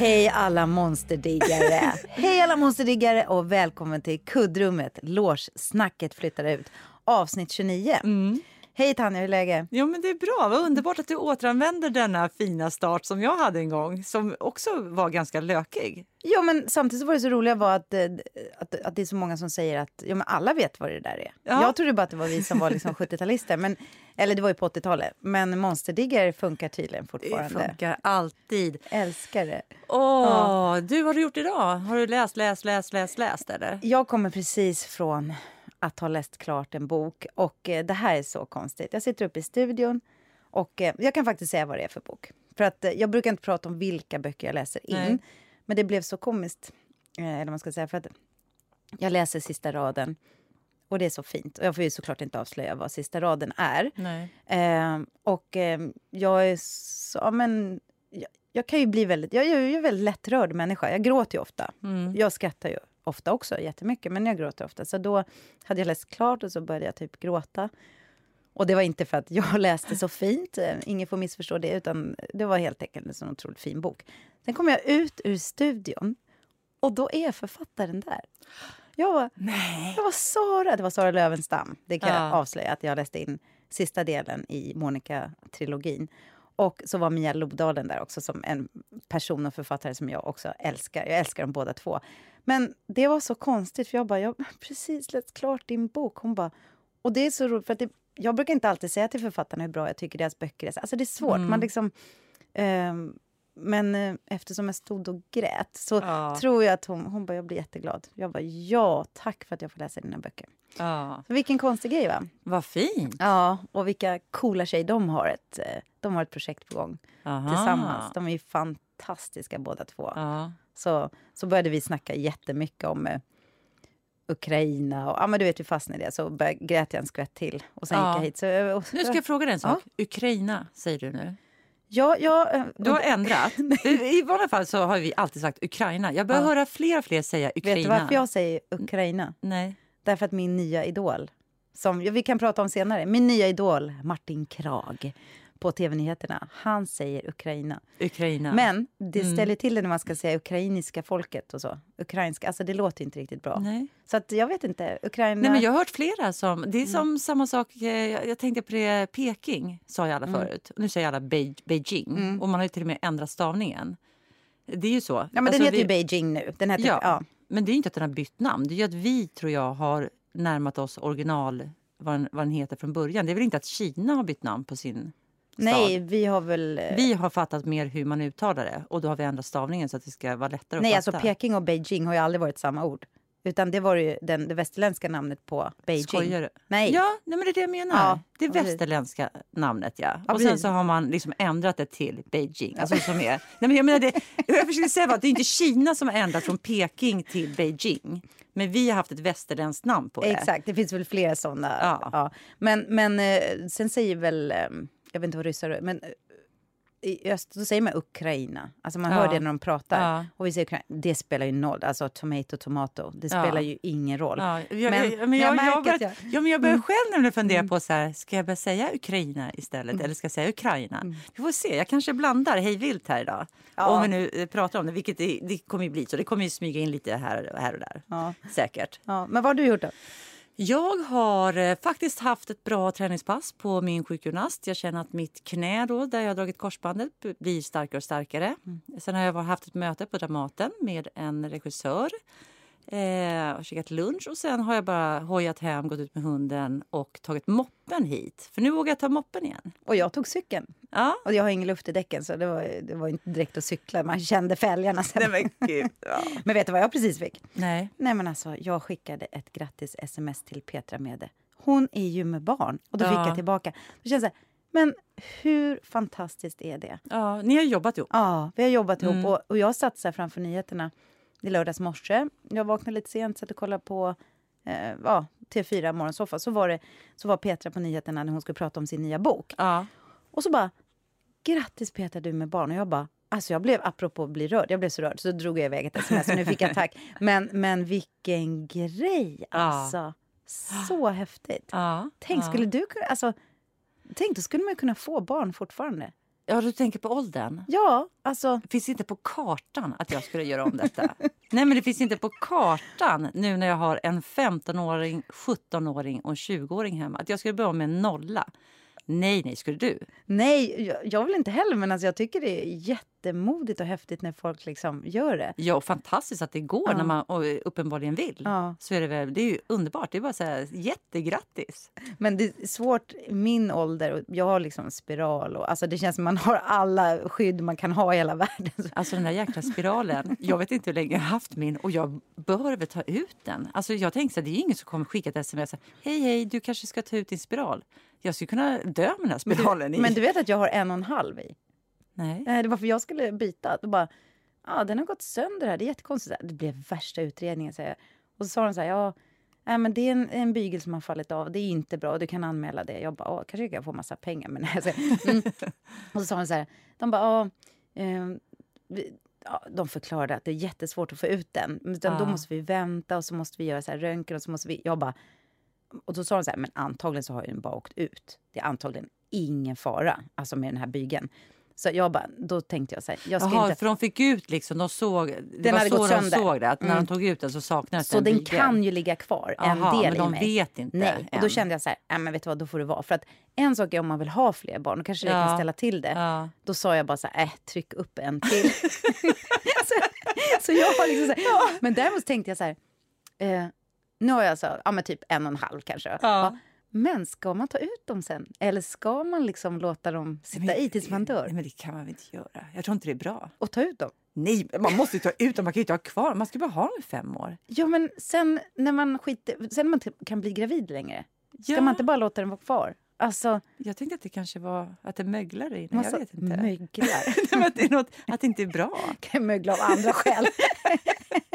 Hej alla monsterdiggare! Hej alla monsterdiggare och välkommen till kuddrummet. Låssnacket flyttar ut. Avsnitt 29. Mm. Hej Tanja, hur är läget? Jo, men det är bra. Vad underbart att du återanvänder denna fina start som jag hade en gång, som också var ganska lökig. Ja, men samtidigt så var det så roliga var att, eh, att, att det är så många som säger att ja, men alla vet vad det där är. Ja. Jag trodde bara att det var vi som var liksom 70-talister, men, eller det var ju på 80-talet. Men monsterdiggare funkar tydligen Det fortfarande. funkar alltid. Älskar det. Åh, du, vad har du gjort idag? Har du läst, läst, läst, läst, läst eller? Jag kommer precis från att ha läst klart en bok och eh, det här är så konstigt. Jag sitter uppe i studion och eh, jag kan faktiskt säga vad det är för bok. För att eh, jag brukar inte prata om vilka böcker jag läser in, Nej. men det blev så komiskt. Eh, eller man ska säga, för att jag läser sista raden och det är så fint. Och jag får ju såklart inte avslöja vad sista raden är. Eh, och eh, jag är så, ja, men jag, jag kan ju bli väldigt, jag är ju en väldigt lättrörd människa. Jag gråter ju ofta. Mm. Jag skrattar ju ofta också, jättemycket, men jag gråter ofta. Så då hade jag läst klart och så började jag typ gråta. Och det var inte för att jag läste så fint, eh, ingen får missförstå det, utan det var helt enkelt en sån otroligt fin bok. Sen kom jag ut ur studion och då är författaren där. Jag var, Nej. det var Sara, det var Sara Lövenstam. Det kan jag Ja. avslöja att jag läste in sista delen i Monica-trilogin. Och så var Mia Lobdalen där också som en person och författare som jag också älskar. Jag älskar dem båda två. Men det var så konstigt för jag bara, jag har precis läst klart din bok. Hon bara, och det är så roligt för att det, jag brukar inte alltid säga till författarna hur bra jag tycker deras böcker är. Alltså det är svårt, Mm. man liksom... ehm, men eh, eftersom jag stod och grät så Ja. tror jag att hon, hon bara, jag blir jätteglad. Jag bara, ja, tack för att jag får läsa dina böcker. Ja. Så vilken konstig grej va? Vad fint. Ja, och vilka coola tjejer de har ett, eh, de har ett projekt på gång Aha. tillsammans. De är fantastiska båda två. Ja. Så, så började vi snacka jättemycket om eh, Ukraina och ja men du vet vi fastnade i det så började, grät jag en skvätt till och sen Ja. gick jag hit. Så, eh, och, Nu ska jag fråga dig en sak. Ukraina, säger du nu. Ja, ja, eh, Du har ändrat. I vanliga fall så har vi alltid sagt Ukraina. Jag börjar Ja. höra fler och fler säga Ukraina. vet du varför jag säger Ukraina? Nej. Därför att min nya idol, som vi kan prata om senare, min nya idol Martin Krag på TV-nyheterna, han säger Ukraina. Ukraina. Men det Mm. ställer till det när man ska säga ukrainiska folket och så. Ukrainska, alltså det låter inte riktigt bra. Nej. Så att jag vet inte, Ukraina... Nej, men jag har hört flera som... Mm. Det är som samma sak, eh, jag, jag tänkte på det, Peking sa ju alla Mm. förut. Nu säger alla Bei, Beijing. Och man har ju till och med ändrat stavningen. Det är ju så. Ja, men Alltså, den heter vi- ju Beijing nu. Den heter, Ja, ja. Men det är inte att den har bytt namn. Det är ju att vi, tror jag, har närmat oss original, vad den, vad den heter från början. Det är väl inte att Kina har bytt namn på sin Nej, stad. vi har väl... eh, Vi har fattat mer hur man uttalar det och då har vi ändrat stavningen så att det ska vara lättare Nej, att alltså fatta. Peking och Beijing har ju aldrig varit samma ord. Utan det var ju den, det västerländska namnet på Beijing. Skojar du? Nej. Ja, nej, men det är det jag menar. Ja, det västerländska namnet, ja. Ja, och sen så har man liksom ändrat det till Beijing. Alltså, som är, nej, men jag, menar det, jag försöker säga att det är inte Kina som har ändrat från Peking till Beijing. Men vi har haft ett västerländskt namn på det. Exakt, det finns väl flera sådana. Ja. Ja. Men, men eh, sen säger väl, eh, jag vet inte vad ryssar men i öst då säger man Ukraina. Alltså man Ja. hör det när de pratar. Ja. Och vi säger Ukraina. Det spelar ju noll. Alltså tomato, tomato. Det Ja. spelar ju ingen roll. Ja, jag, Men- jag, men men jag jag, jag, märker börjar, att jag- ja, men jag börjar Mm. själv nämligen fundera på så här, ska jag börja säga Ukraina istället Mm. eller ska jag säga Ukraina? Vi får se, jag kanske blandar hej vilt här idag. Ja. Om vi nu eh, pratar om det, vilket det, det kommer ju bli så. Det kommer ju smyga in lite här, här och där. Ja. Säkert. Ja. Men vad har du gjort då? Jag har eh, faktiskt haft ett bra träningspass på min sjukgymnast. Jag känner att mitt knä då, där jag har dragit korsbandet blir starkare och starkare. Sen har jag haft ett möte på Dramaten med en regissör. Eh, och käkat lunch och sen har jag bara hojat hem, gått ut med hunden och tagit moppen hit. För nu vågar jag ta moppen igen. Och jag tog cykeln. Ja. Och jag har ingen luft i däcken så det var, det var inte direkt att cykla. Man kände fälgarna sen. men gud. Ja. Men vet du vad jag precis fick? Nej. Nej men alltså, jag skickade ett grattis-sms till Petra Mede. Hon är ju med barn. Och då fick Ja. jag tillbaka. Då känns det, men hur fantastiskt är det? Ja, ni har jobbat ihop. Ja, vi har jobbat Mm. ihop och, och jag satt så här framför nyheterna i lördags morse. Jag vaknade lite sent, satt och kollade på eh, ja, T4 morgonsoffa. Så var, det, så var Petra på nyheterna när hon skulle prata om sin nya bok. Ja. Och så bara, grattis Petra, du med barn. Och jag bara, alltså jag blev, apropå att bli rörd, jag blev så rörd så drog jag iväg ett sms och nu fick jag tack. Men, men vilken grej alltså. Så häftigt. Ja. Tänk, ja. skulle du kunna, alltså, tänk då skulle man kunna få barn fortfarande. Ja, du tänker på åldern. Ja, alltså... Finns inte på kartan att jag skulle göra om detta. Nej, men det finns inte på kartan nu när jag har en 15-åring, 17-åring och en 20-åring hemma. Att jag skulle börja med en nolla. Nej, nej, skulle du? Nej, jag, jag vill inte heller, men alltså jag tycker det är jättemodigt och häftigt när folk liksom gör det. Ja, och fantastiskt att det går Ja. när man och uppenbarligen vill. Ja. Så är det, väl, det är ju underbart. Det är bara så här, jättegrattis. Men det är svårt i min ålder. och Jag har liksom spiral och alltså det känns som man har alla skydd man kan ha i hela världen. Alltså den där jäkla spiralen. Jag vet inte hur länge jag har haft min och jag bör väl ta ut den. Alltså jag tänkte så här, det är ingen som kommer skicka ett sms. Hej, hej, du kanske ska ta ut din spiral. Jag skulle kunna dö med den här spiralen i. Men du vet att jag har en och en halv i? Nej. Nej, det var för jag skulle byta. Då bara, ja den har gått sönder här. Det är jättekonstigt. Det blev värsta utredningen säger jag. Och så sa de så här, ja, nej, men det är en, en bygel som har fallit av. Det är inte bra. Du kan anmäla det. Jag bara, åh, kanske jag kan få massa pengar. Men nej, mm. Och så sa de så här, de bara, ja, ehm, vi, ja, de förklarade att det är jättesvårt att få ut den. Utan Då Ja. måste vi vänta och så måste vi göra så här röntgen och så måste vi... Jag bara... Och då sa de så här, men antagligen så har den bara åkt ut. Det är antagligen ingen fara alltså med den här bygeln. Så jag bara, då tänkte jag så här, jag ska Jaha, inte... för de fick ut liksom, de såg, det Den var hade så gått de sönder. såg det, att när Mm. de tog ut den så saknades Så en den bygel. kan ju ligga kvar, en Jaha, del men de i mig. vet inte Nej, och då än. kände jag så här, nej men vet du vad, då får det vara. För att en sak är om man vill ha fler barn, då kanske det Ja. kan ställa till det. Ja. Då sa jag bara så här, äh, tryck upp en till. så, så jag har liksom så här, Men däremot tänkte jag så här, eh, nu har jag alltså, ja men typ en och en halv kanske. Ja. Men ska man ta ut dem sen? Eller ska man liksom låta dem sitta i tills man Nej, dör? men det kan man väl inte göra? Jag tror inte det är bra. Och ta ut dem? Nej, man måste ju ta ut dem. Man kan ju inte ha kvar Man ska bara ha dem i fem år. Ja men sen när man skiter, sen när man typ kan bli gravid längre, ska Ja. man inte bara låta den vara kvar? Alltså, Jag tänkte att det kanske var att det möglar i massa Jag vet inte. möglar. Nej, men att, det är något, att det inte är bra. kan mögla av andra skäl.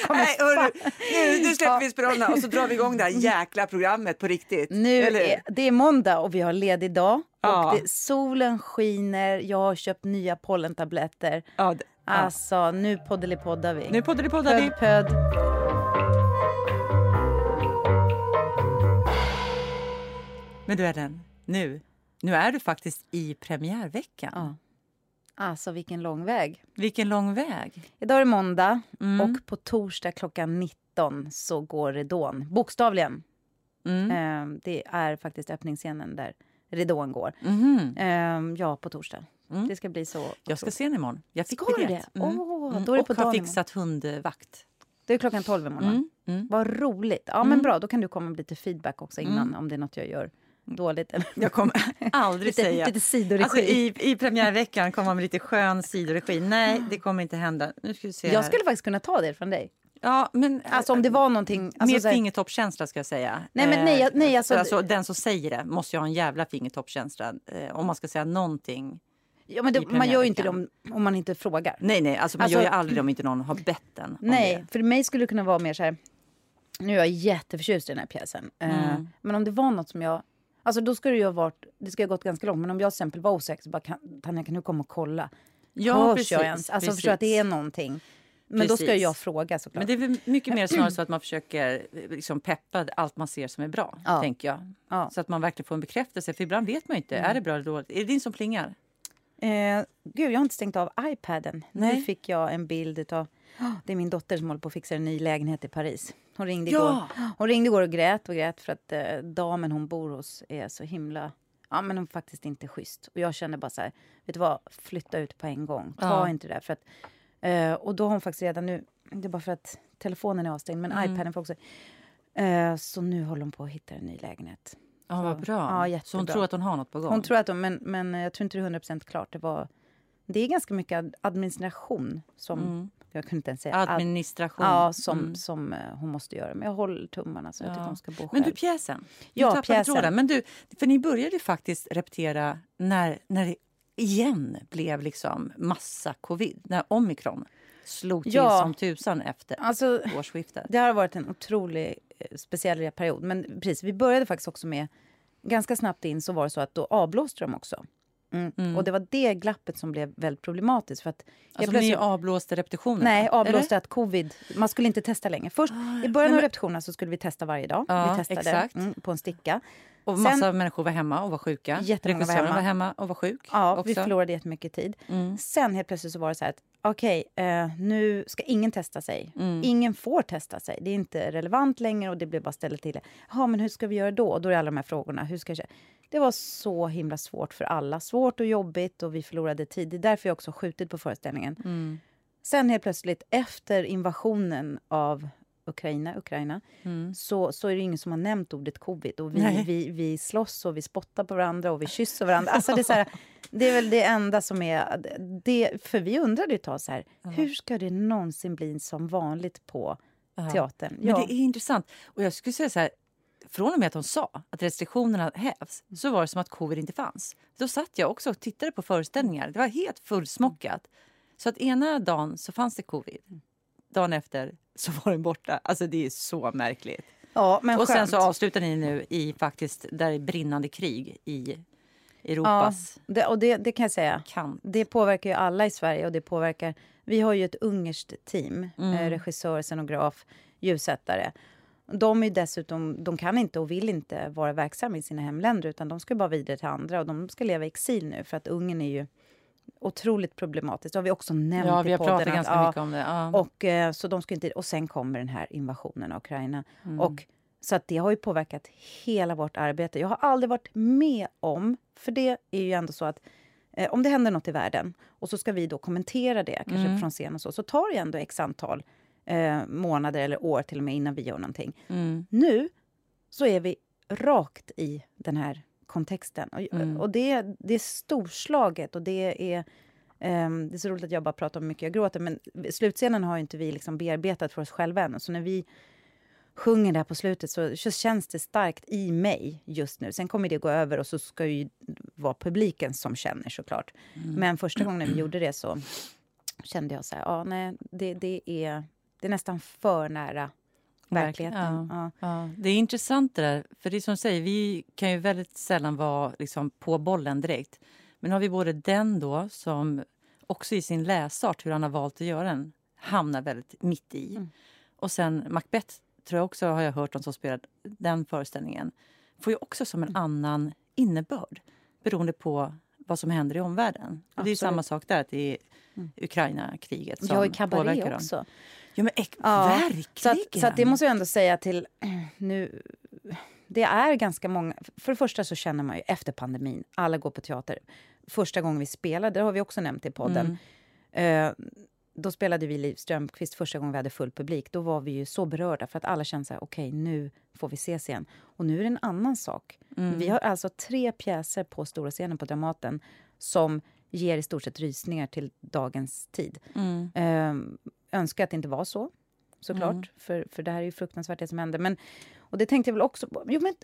jag kommer Nej, hörru, nu, nu släpper vi spiralerna och så drar vi igång det här jäkla programmet på riktigt. Nu är, det är måndag och vi har ledig dag. Ja. Och det, solen skiner, jag har köpt nya pollentabletter. Ja, det- ja. Alltså, nu poddelipoddar vi. Nu poddar vi, pöd. Men du Ellen, nu, nu är du faktiskt i premiärveckan. Ja. Alltså, vilken lång väg. Vilken lång väg. Idag är det måndag Mm. och på torsdag klockan 19 så går ridån. Bokstavligen. Mm. Eh, det är faktiskt öppningsscenen där ridån går. Mhm. Eh, ja, på torsdag. Mm. Det ska bli så. Jag ska se den imorgon. Jag fick Ska biljett. det? Mm. Mm. då är det och har fixat hundvakt. Det är klockan 12 imorgon. Mm. Mm. Vad roligt. Ja, Mm. men bra. Då kan du komma med lite feedback också innan om det är något jag gör dåligt. Jag kommer aldrig lite, säga... lite sidoregi. Alltså, i, I premiärveckan komma med lite skön sidoregi. Nej, det kommer inte hända. Nu ska vi se jag här. skulle faktiskt kunna ta det från dig. Ja, men... Alltså om det var någonting... Alltså, Mer så här, fingertoppskänsla ska jag säga. Nej, men nej, jag- nej, alltså- alltså, den som säger det måste ju ha en jävla fingertoppskänsla. Eh, om man ska säga någonting. ja, men det, man gör ju inte det om, om man inte frågar. Nej, nej, alltså man Alltså- gör ju aldrig det om inte någon har bett en Nej, det. för mig skulle det kunna vara mer så här... Nu är jag jätteförtjust i den här pjäsen. Eh, Mm. men om det var något som jag... Alltså då skulle ju ha varit... Det skulle ha gått ganska långt. Men om jag till exempel var osäker så bara kan, Tanja kan du komma och kolla? Ja, Hörs precis. jag ens? Alltså precis. förstår att det är någonting. Men då ska Precis. jag fråga såklart. Men det är mycket mer snarare så att man försöker liksom peppa allt man ser som är bra. Ja. tänker jag. Ja. Mm. Så att man verkligen får en bekräftelse. För ibland vet man ju inte. Är det bra eller dåligt? Är det din som plingar? Eh, gud, jag har inte stängt av iPaden. Nej. Nu fick jag en bild av... Det är min dotter som håller på att fixa en ny lägenhet i Paris. Hon ringde, Ja. igår. Hon ringde igår och grät och grät för att eh, damen hon bor hos är så himla... Ja, men hon är faktiskt inte schysst. Och jag kände bara så här, vet du vad, flytta ut på en gång. Ta Ja. inte det där. För att, eh, och då har hon faktiskt redan nu, det är bara för att telefonen är avstängd, men Mm. iPaden får också... Eh, så nu håller hon på att hitta en ny lägenhet. Ja, vad bra. Ja, så hon tror att hon har något på gång? Hon tror att de, men, men jag tror inte det är 100% klart. Det, var, det är ganska mycket ad- administration som... Mm. Jag kunde inte ens säga... ad- Administration. ja, som, Mm. som eh, hon måste göra. Men jag håller tummarna så jag Ja. tycker hon ska bo själv. Men du, pjäsen. Ja, du tappade pjäsen. tråden. Men du, för ni började ju faktiskt repetera när, när det igen blev liksom massa covid. När omikron slog till Ja. som tusan efter Alltså, årsskiftet. det har varit en otrolig eh, speciell period. Men precis, vi började faktiskt också med... Ganska snabbt in så var det så att då avblåste de också. Mm. Mm. Och det var det glappet som blev väldigt problematiskt. För att Alltså plötsligt- ni avblåste repetitionerna? Nej, avblåste att covid... Man skulle inte testa längre. Först, I början av repetitionerna så skulle vi testa varje dag. Ja, vi testade. Mm, på en sticka. Och massa människor var hemma och var sjuka. Jättemånga var Regissören hemma. var hemma och var sjuk. Ja, också. vi förlorade jättemycket tid. Mm. Sen helt plötsligt så var det så här att okej, eh, nu ska ingen testa sig. Mm. Ingen får testa sig. Det är inte relevant längre och det blir bara ställa till det. Ja, men hur ska vi göra då? Och då är alla de här frågorna. Hur ska jag... Det var så himla svårt för alla. Svårt och jobbigt och vi förlorade tid. Det är därför jag också skjutit på föreställningen. Mm. Sen helt plötsligt efter invasionen av Ukraina, Ukraina Mm. så, så är det ingen som har nämnt ordet covid. Och vi, Nej. vi, vi slåss och vi spottar på varandra och vi kysser varandra. Alltså det, är så här, det är väl det enda som är... Det, för vi undrade ju ett tag så här, hur ska det någonsin bli som vanligt på Ja. teatern? Men det är intressant. Och jag skulle säga så här, från och med att hon sa att restriktionerna hävs så var det som att covid inte fanns. Då satt jag också och tittade på föreställningar. Det var helt fullsmockat. Så att ena dagen så fanns det covid. Dagen efter så var den borta. Alltså det är så märkligt. ja, men och sen skönt. så avslutar ni nu i faktiskt där det är brinnande krig i Europas det, och det, det kan jag säga. kant. Det påverkar ju alla i Sverige och det påverkar... Vi har ju ett ungerskt team. Mm. Eh, regissör, scenograf, ljussättare. De är dessutom, de kan inte och vill inte vara verksamma i sina hemländer utan de ska bara vidare till andra och de ska leva i exil nu för att Ungern är ju otroligt problematiskt. Det har vi också nämnt Ja, vi i har podden. pratat ganska ja, mycket om det. Ja. och, eh, så de ska inte, och sen kommer den här invasionen av Ukraina. Mm. Och, så att det har ju påverkat hela vårt arbete. Jag har aldrig varit med om, för det är ju ändå så att eh, om det händer något i världen och så ska vi då kommentera det, kanske Mm. från scen och så, så tar det ändå x antal eh, månader eller år till och med innan vi gör någonting. Mm. Nu så är vi rakt i den här kontexten. Och, Mm. och det, det är storslaget och det är... ehm, det är så roligt att jag bara pratar om hur mycket jag gråter, men slutscenen har inte vi liksom bearbetat för oss själva än. Så när vi sjunger där på slutet så, känns det starkt i mig just nu. Sen kommer det gå över och så ska ju vara publiken som känner såklart. Mm. Men första gången vi gjorde det så kände jag så här, ja nej, det, det, är, det är nästan för nära verkligheten. Ja. Ja. Det är intressant det där. För det är som du säger, vi kan ju väldigt sällan vara liksom, på bollen direkt. Men har vi både den då, som också i sin läsart, hur han har valt att göra den, hamnar väldigt mitt i. Mm. Och sen Macbeth, tror jag också har jag hört de som spelar den föreställningen, får ju också som en Mm. annan innebörd beroende på vad som händer i omvärlden. Det är samma sak där, att det är Mm. Ukraina-kriget som ju påverkar dem. också. Ja, men ek- Ja, verkligen! Så, att, så att det måste jag ändå säga till nu. Det är ganska många. För det första så känner man ju efter pandemin, alla går på teater. Första gången vi spelade, det har vi också nämnt i podden. Mm. Eh, då spelade vi Liv Strömquist första gången vi hade full publik. Då var vi ju så berörda för att alla kände så här, okej nu får vi ses igen. Och nu är det en annan sak. Mm. Vi har alltså tre pjäser på stora scenen på Dramaten som ger i stort sett rysningar till dagens tid. Mm. Eh, önskar att det inte var så, såklart. Mm. För, för det här är ju fruktansvärt det som hände. Men, och det tänkte jag väl också på. Jo, men,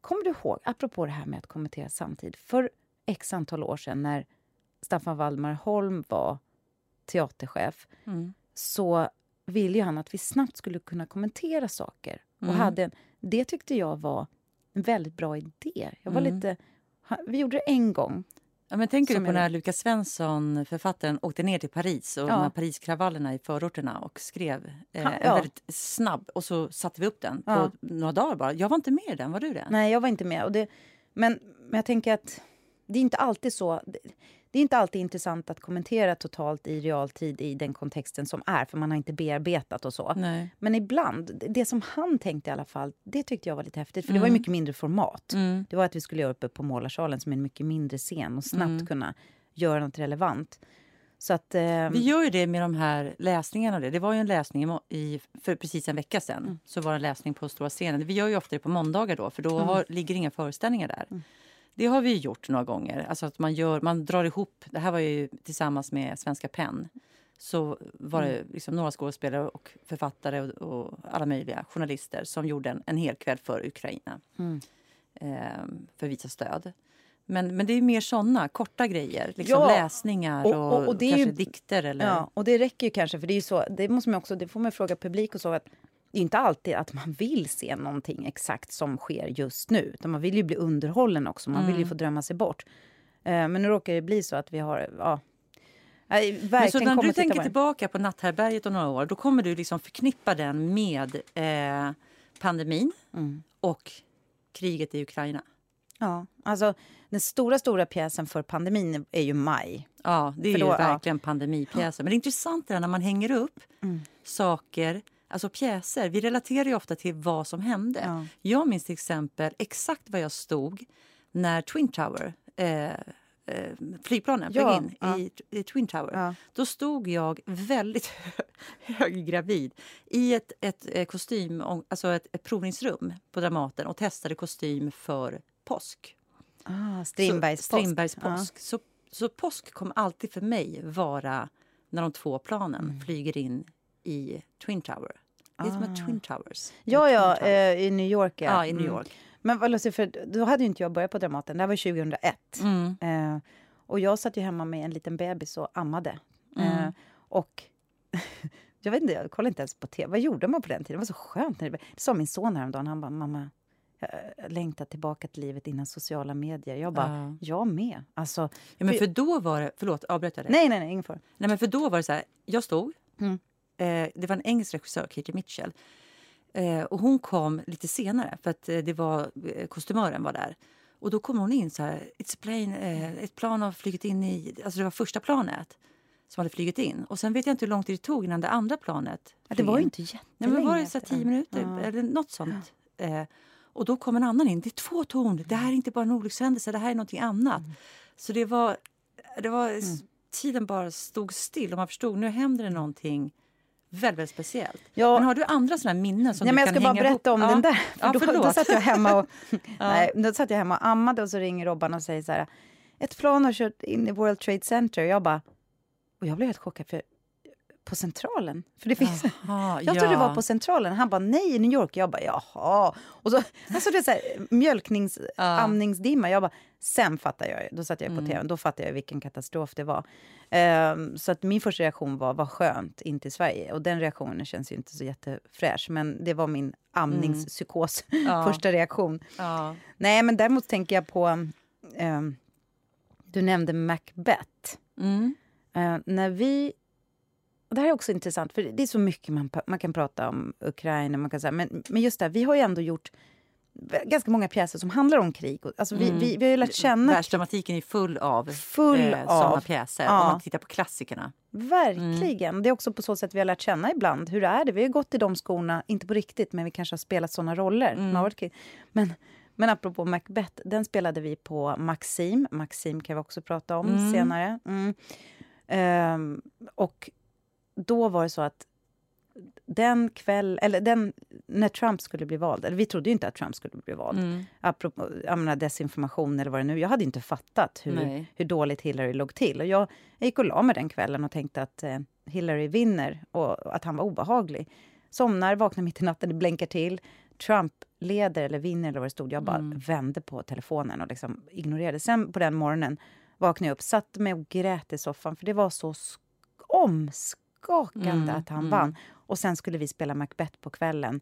kommer du ihåg, apropå det här med att kommentera samtid. För x antal år sedan när Staffan Waldemar Holm var teaterchef Mm. så ville ju han att vi snabbt skulle kunna kommentera saker. Och Mm. hade, en- det tyckte jag var en väldigt bra idé. Jag var Mm. lite, vi gjorde det en gång. Ja, men tänker du på när Lukas Svensson, författaren, åkte ner till Paris och Ja. Pariskravallerna i förorterna och skrev eh, Ha, ja. väldigt snabb och så satte vi upp den Ja. på några dagar bara. Jag var inte med i den, var du det? Nej, jag var inte med. Och det, men, men jag tänker att det är inte alltid så. Det, är inte alltid intressant att kommentera totalt i realtid i den kontexten som är, för man har inte bearbetat och så. Nej. Men ibland, det- som han tänkte i alla fall, det tyckte jag var lite häftigt. För det var ju Mm. mycket mindre format. Mm. Det var att vi skulle göra uppe på Målarsalen som är en mycket mindre scen och snabbt Mm. kunna göra något relevant. Så att... ehm, Vi gör ju det med de här läsningarna. Det, det var ju en läsning i, för precis en vecka sedan. Mm. Så var en läsning på stora scenen. Vi gör ju ofta det på måndagar då, för då Mm. har, ligger inga föreställningar där. Det har vi gjort några gånger. Alltså att man, gör, man drar ihop, det här var ju tillsammans med Svenska PEN. Så var det Mm. liksom några skådespelare och författare och, och alla möjliga journalister som gjorde en, en hel kväll för Ukraina. Mm. Eh, för Visa stöd. Men, men det är mer såna korta grejer. Liksom Ja, läsningar och, och- och- kanske ju- dikter. Eller, Ja, och det räcker ju kanske, för det är så, det måste man också, det får man fråga publik och så, att det är inte alltid att man vill se någonting exakt som sker just nu, utan man vill ju bli underhållen också, man vill ju Mm. få drömma sig bort. Eh, men nu råkar det bli så att vi har, ja, Men så verkligen när du tänker tillbaka på Natthärbärget om några år då kommer du liksom förknippa den med eh, pandemin Mm. och kriget i Ukraina. Ja, alltså den stora, stora pjäsen för pandemin är ju maj. Ja, det är För ju då- ja. verkligen pandemipjäser. Men det är intressant det där när man hänger upp Mm. saker, alltså pjäser. Vi relaterar ju ofta till vad som hände. Ja. Jag minns till exempel exakt var jag stod när Twin Tower, eh, eh, flygplanen flög Ja, in ja. i, i Twin Tower. Ja. Då stod jag väldigt höggravid i ett, ett, eh, kostym, alltså ett, ett provningsrum på Dramaten och testade kostym för påsk. Ah, Strindbergs så, Strindbergs Ja. påsk. Så, så påsk kommer alltid för mig vara när de två planen Mm. flyger in i Twin Tower. Det är som Ah. ett Twin Towers. Ja, ja, Tower. eh, i New York. Ja, ja, i New Mm. York. Men vad för då hade inte jag börjat på Dramaten. Det här var 2001. Mm. Eh, och jag satt ju hemma med en liten bebis och ammade. Mm. Eh, och jag vet inte, jag kollade inte ens på tv. Vad gjorde man på den tiden? Det var så skönt. När det, det sa min son häromdagen. Han bara, mamma, jag längtar tillbaka till livet innan sociala medier. Jag bara, Ja. jag med. Alltså, Ja, men för- för då var det... Förlåt, avbröt jag dig? nej, nej, nej, ingen fara. Nej, men för då var det så här, jag stod. Mm. Eh, det var en engelsk regissör, Katie Mitchell. Eh, och hon kom lite senare, för att eh, det var, eh, kostymören var där. Och då kom hon in så här, It's plane, eh, ett plan har flugit in i... Alltså det var första planet som hade flugit in. Och sen vet jag inte hur lång tid det tog innan det andra planet Ja, det var ju in. inte jättelänge. Nej, men var det så tio minuter Ja. eller något sånt. Eh, och då kom en annan in. Det är två torn. Det här är inte bara en olyckshändelse, det här är någonting annat. Mm. Så det var... Det var Tiden bara stod still och man förstod nu händer det någonting väldigt, väldigt speciellt. Ja. Men har du andra sådana minnen som Nej, du men jag kan ska bara berätta ihop? om ja. den där. Ja, då, då satt jag hemma och, nej, då satt jag hemma och ammade och så ringer Robban och säger så här. Ett plan har kört in i World Trade Center. Jag bara... Och jag blev helt chockad för på Centralen. För det finns... Jaha, Jag trodde det ja. var på Centralen. Han bara nej i New York. Jag bara jaha. Och så, alltså det är så här, mjölknings, Ja. amningsdimma. Jag bara, sen fattar jag. Då satt jag på Mm. tv. Då fattade jag vilken katastrof det var. Ehm, så att min första reaktion var vad skönt, inte i Sverige. Och den reaktionen känns ju inte så jättefräsch. Men det var min amningspsykos Ja. första reaktion. Ja. Nej, men däremot tänker jag på... ehm, du nämnde Macbeth. Mm. Eh, när vi... och Det här är också intressant, för det är så mycket man, man kan prata om Ukraina. Man kan säga, men, men just det, vi har ju ändå gjort ganska många pjäser som handlar om krig. Alltså vi, Mm. vi, vi har ju lärt känna... Världsdramatiken är full av Full eh, sådana pjäser. ja. Om man tittar på klassikerna. Verkligen. Det är också på så sätt vi har lärt känna ibland. Hur är det? Vi har gått i de skorna, inte på riktigt, men vi kanske har spelat såna roller. Mm. Men, men apropå Macbeth, den spelade vi på Maxim. Maxim kan vi också prata om Mm. senare. Mm. Ehm, och då var det så att den kväll, eller den, när Trump skulle bli vald, eller vi trodde ju inte att Trump skulle bli vald, Mm. apropå jag menar, desinformation eller vad det nu Jag hade inte fattat hur, Nej. hur dåligt Hillary låg till. Och jag, jag gick och la mig den kvällen och tänkte att eh, Hillary vinner och att han var obehaglig. Somnar, vaknar mitt i natten, det blänkar till. Trump leder eller vinner eller vad det stod. Jag bara Mm. vände på telefonen och liksom ignorerade. Sen på den morgonen vaknade jag upp, satte mig och grät i soffan för det var så sk- omskakande Mm, att han mm. vann. Och sen skulle vi spela Macbeth på kvällen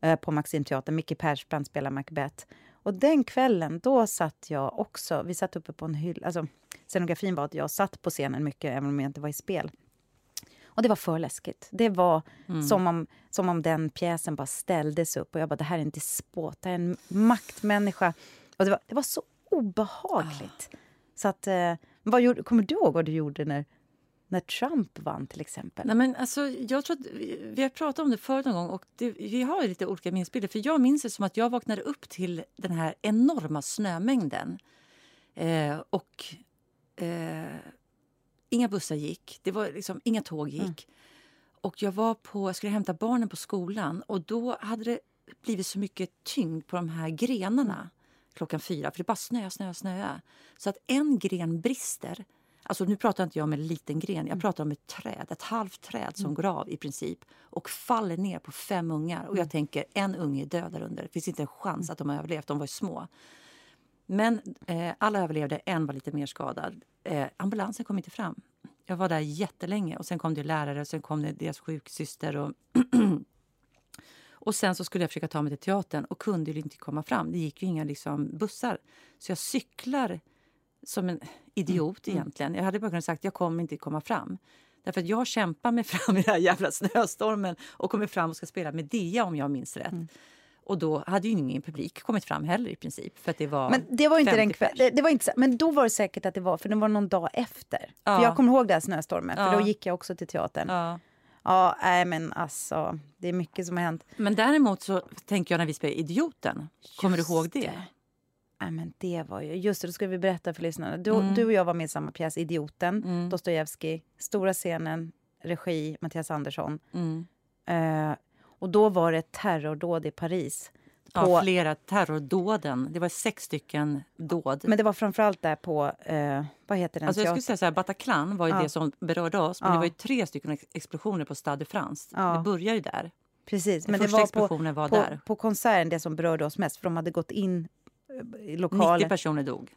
eh, på Maximteatern. Micke Persbrandt spelar Macbeth. Och den kvällen, då satt jag också... Vi satt uppe på en hylla. Alltså, scenografin var att jag satt på scenen mycket, även om jag inte var i spel. Och det var för läskigt. Det var Mm. som, om, som om den pjäsen bara ställdes upp. Och jag bara, det här är en despot, det här är en maktmänniska. Och det var, det var så obehagligt. Så att, eh, vad gjorde, kommer du ihåg vad du gjorde när, när Trump vann till exempel? Nej, men alltså, jag tror att vi, vi har pratat om det förut någon gång och det, vi har lite olika minnesbilder. För jag minns det som att jag vaknade upp till den här enorma snömängden. Eh, och eh, inga bussar gick, det var liksom, inga tåg gick. Mm. Och jag var på, jag skulle hämta barnen på skolan och då hade det blivit så mycket tyngd på de här grenarna klockan fyra. För det bara snöa, snöa, snöa. Så att en gren brister. Alltså nu pratar inte jag om en liten gren, jag pratar om ett träd, ett halvt träd som går av i princip och faller ner på fem ungar. Och jag tänker, en unge är död där under. Det finns inte en chans att de har överlevt, de var ju små. Men eh, alla överlevde, en var lite mer skadad. Eh, ambulansen kom inte fram. Jag var där jättelänge och sen kom det lärare och sen kom det deras sjuksyster. Och, och sen så skulle jag försöka ta mig till teatern och kunde inte komma fram. Det gick ju inga liksom, bussar. Så jag cyklar som en idiot egentligen. Jag hade bara kunnat sagt jag kommer inte komma fram. Därför jag kämpar mig fram i den här jävla snöstormen och kommer fram och ska spela Medea om jag minns rätt. Och då hade ju ingen publik kommit fram heller i princip. För det var Men det var inte den 50 kväll, pers. det, det var inte, Men då var det säkert att det var, för det var någon dag efter. Ja. För jag kommer ihåg den här snöstormen, för Ja. då gick jag också till teatern. Ja, Ja. nej men alltså, det är mycket som har hänt. Men däremot så tänker jag när vi spelade Idioten. Kommer Just du ihåg det? Nej men det var ju, just det, då ska vi berätta för lyssnarna. Du, Mm. du och jag var med i samma pjäs, Idioten, Mm. Dostojevskij, stora scenen, regi Mattias Andersson. Mm. Eh, och då var det ett terrordåd i Paris. Ja, På, flera terrordåden. Det var sex stycken dåd. men det var framförallt där på, eh, vad heter den Alltså jag skulle säga så här, Bataclan var ju Ja. det som berörde oss. Men Ja. det var ju tre stycken ex- explosioner på Stade de France. Ja. Det börjar ju där. Precis, Den men det var på, var på, på konserten det som berörde oss mest, för de hade gått in i 90 lokalen. personer dog.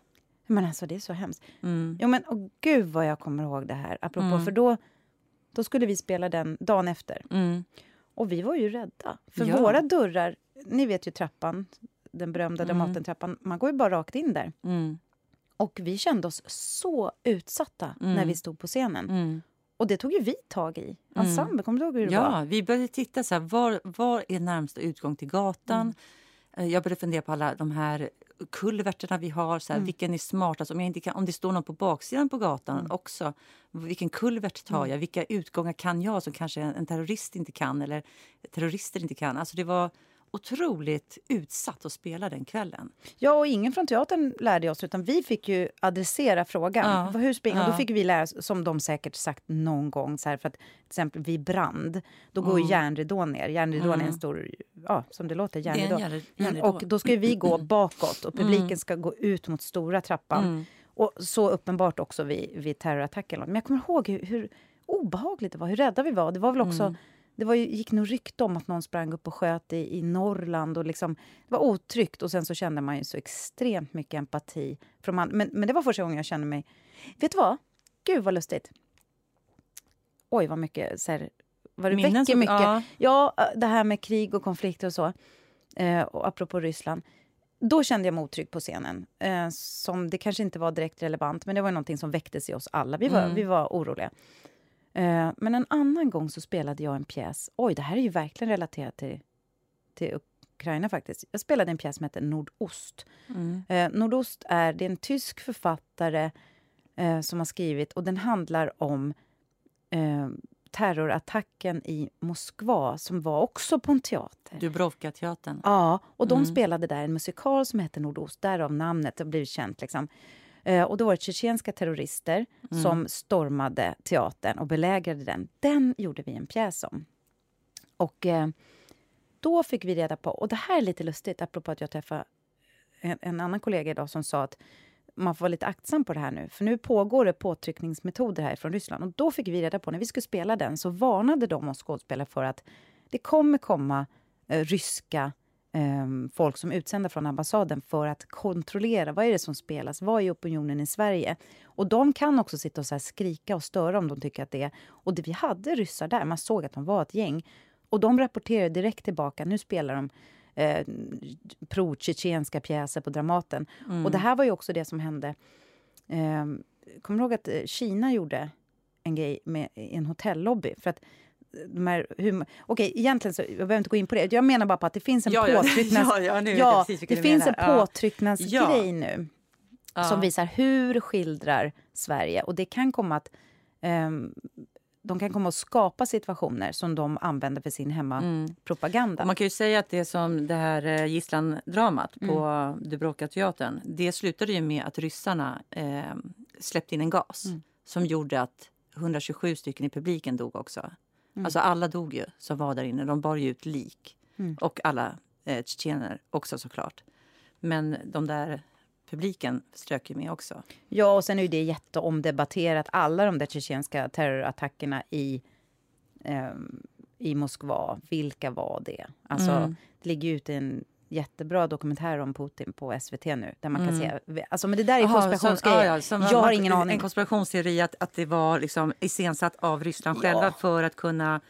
Men alltså det är så hemskt. Mm. Jo men åh, gud vad jag kommer ihåg det här. Apropå, Mm. för då, då skulle vi spela den dagen efter. Mm. Och vi var ju rädda. För Ja. våra dörrar, ni vet ju trappan, den berömda Mm. Dramatentrappan, man går ju bara rakt in där. Mm. Och vi kände oss så utsatta Mm. när vi stod på scenen. Mm. Och det tog ju vi tag i. Mm. Ensemble, kommer du ihåg hur det var? Ja, vi började titta så här, var, var är närmsta utgång till gatan? Mm. Eh, Jag började fundera på alla de här kulverterna vi har. Så här, Mm. Vilken är smartast? Om, jag inte kan, om det står någon på baksidan på gatan Mm. också. Vilken kulvert tar jag? Vilka utgångar kan jag som kanske en, en terrorist inte kan eller terrorister inte kan? Alltså det var otroligt utsatt att spela den kvällen. Ja, och ingen från teatern lärde oss, utan vi fick ju adressera frågan. Ja. Hur springer? Ja. då fick vi lära oss, som de säkert sagt någon gång, så här, för att till exempel vid brand, då går Mm. järnridån ner. Järnridån är en Mm. stor, ja, som det låter, Det järnridå. järn- Mm, och då ska vi gå bakåt och publiken Mm. ska gå ut mot stora trappan. Mm. Och så uppenbart också vid, vid terrorattacken. Men jag kommer ihåg hur, hur obehagligt det var, hur rädda vi var. Det var väl också, Mm. Det var ju, gick nog rykte om att någon sprang upp och sköt i, i Norrland. Och liksom, det var otryggt och sen så kände man ju så extremt mycket empati. Från man, men, men det var första gången jag kände mig... Vet du vad? Gud vad lustigt. Oj vad mycket så här, vad det Minnen väcker som- mycket. ja. Ja, det här med krig och konflikter och så. Eh, och apropå Ryssland. Då kände jag mig otrygg på scenen. Eh, som det kanske inte var direkt relevant, men det var någonting som väcktes i oss alla. Vi var, Mm. vi var oroliga. Eh, men en annan gång så spelade jag en pjäs. Oj, det här är ju verkligen relaterat till, till Ukraina faktiskt. Jag spelade en pjäs som heter Nordost. Mm. Eh, Nordost är, det är en tysk författare eh, som har skrivit och den handlar om terrorattacken i Moskva som var också på en teater. Dubrovka-teatern. Ja, och de Mm. spelade där en musikal som hette Nordost, därav namnet, det har blivit känt. Liksom. Eh, och då var det tjetjenska terrorister Mm. som stormade teatern och belägrade den. Den gjorde vi en pjäs om. Och eh, då fick vi reda på, och det här är lite lustigt, apropå att jag träffade en, en annan kollega idag som sa att man får vara lite aktsam på det här nu, för nu pågår det påtryckningsmetoder här från Ryssland. Och då fick vi reda på, när vi skulle spela den, så varnade de oss skådespelare för att det kommer komma eh, ryska folk som är utsända från ambassaden för att kontrollera vad är det som spelas, vad är opinionen i Sverige? Och de kan också sitta och så skrika och störa om de tycker att det är... Och det, vi hade ryssar där, man såg att de var ett gäng. Och de rapporterade direkt tillbaka, nu spelar de eh, pro-tjetjenska pjäser på Dramaten. Mm. Och det här var ju också det som hände. Eh, kommer du ihåg att eh, Kina gjorde en grej med i en hotellobby? För att de här, hur, okej, egentligen så, jag behöver inte gå in på det. Jag menar bara på att det finns en Ja, påtrycknads... Ja, ja, nu ja, det finns en menar. Ja. påtrycknadsgrej nu Ja. som visar hur skildrar Sverige. Och det kan komma att... ehm, de kan komma att skapa situationer som de använder för sin Mm. hemmapropaganda. Och man kan ju säga att det som det här eh, gisslandramat på Mm. Dubrovka-teatern det slutade ju med att ryssarna eh, släppte in en gas Mm. som gjorde att 127 stycken i publiken dog också. Mm. Alltså alla dog ju som var där inne. De bar ju ut lik. Mm. Och alla eh, tjetjener också såklart. Men de där publiken strök ju med också. Ja, och sen är ju det jätteomdebatterat. Alla de där tjetjenska terrorattackerna i, ehm, i Moskva, vilka var det? Alltså, Mm. Det ligger ju ute en jättebra dokumentär om Putin på SVT nu. Där man kan Mm. se, alltså, men det där är konspirationsgrejer. ja, ja, jag har ingen aning. En konspirationsteori att, att det var liksom iscensatt av Ryssland Ja. själva för att kunna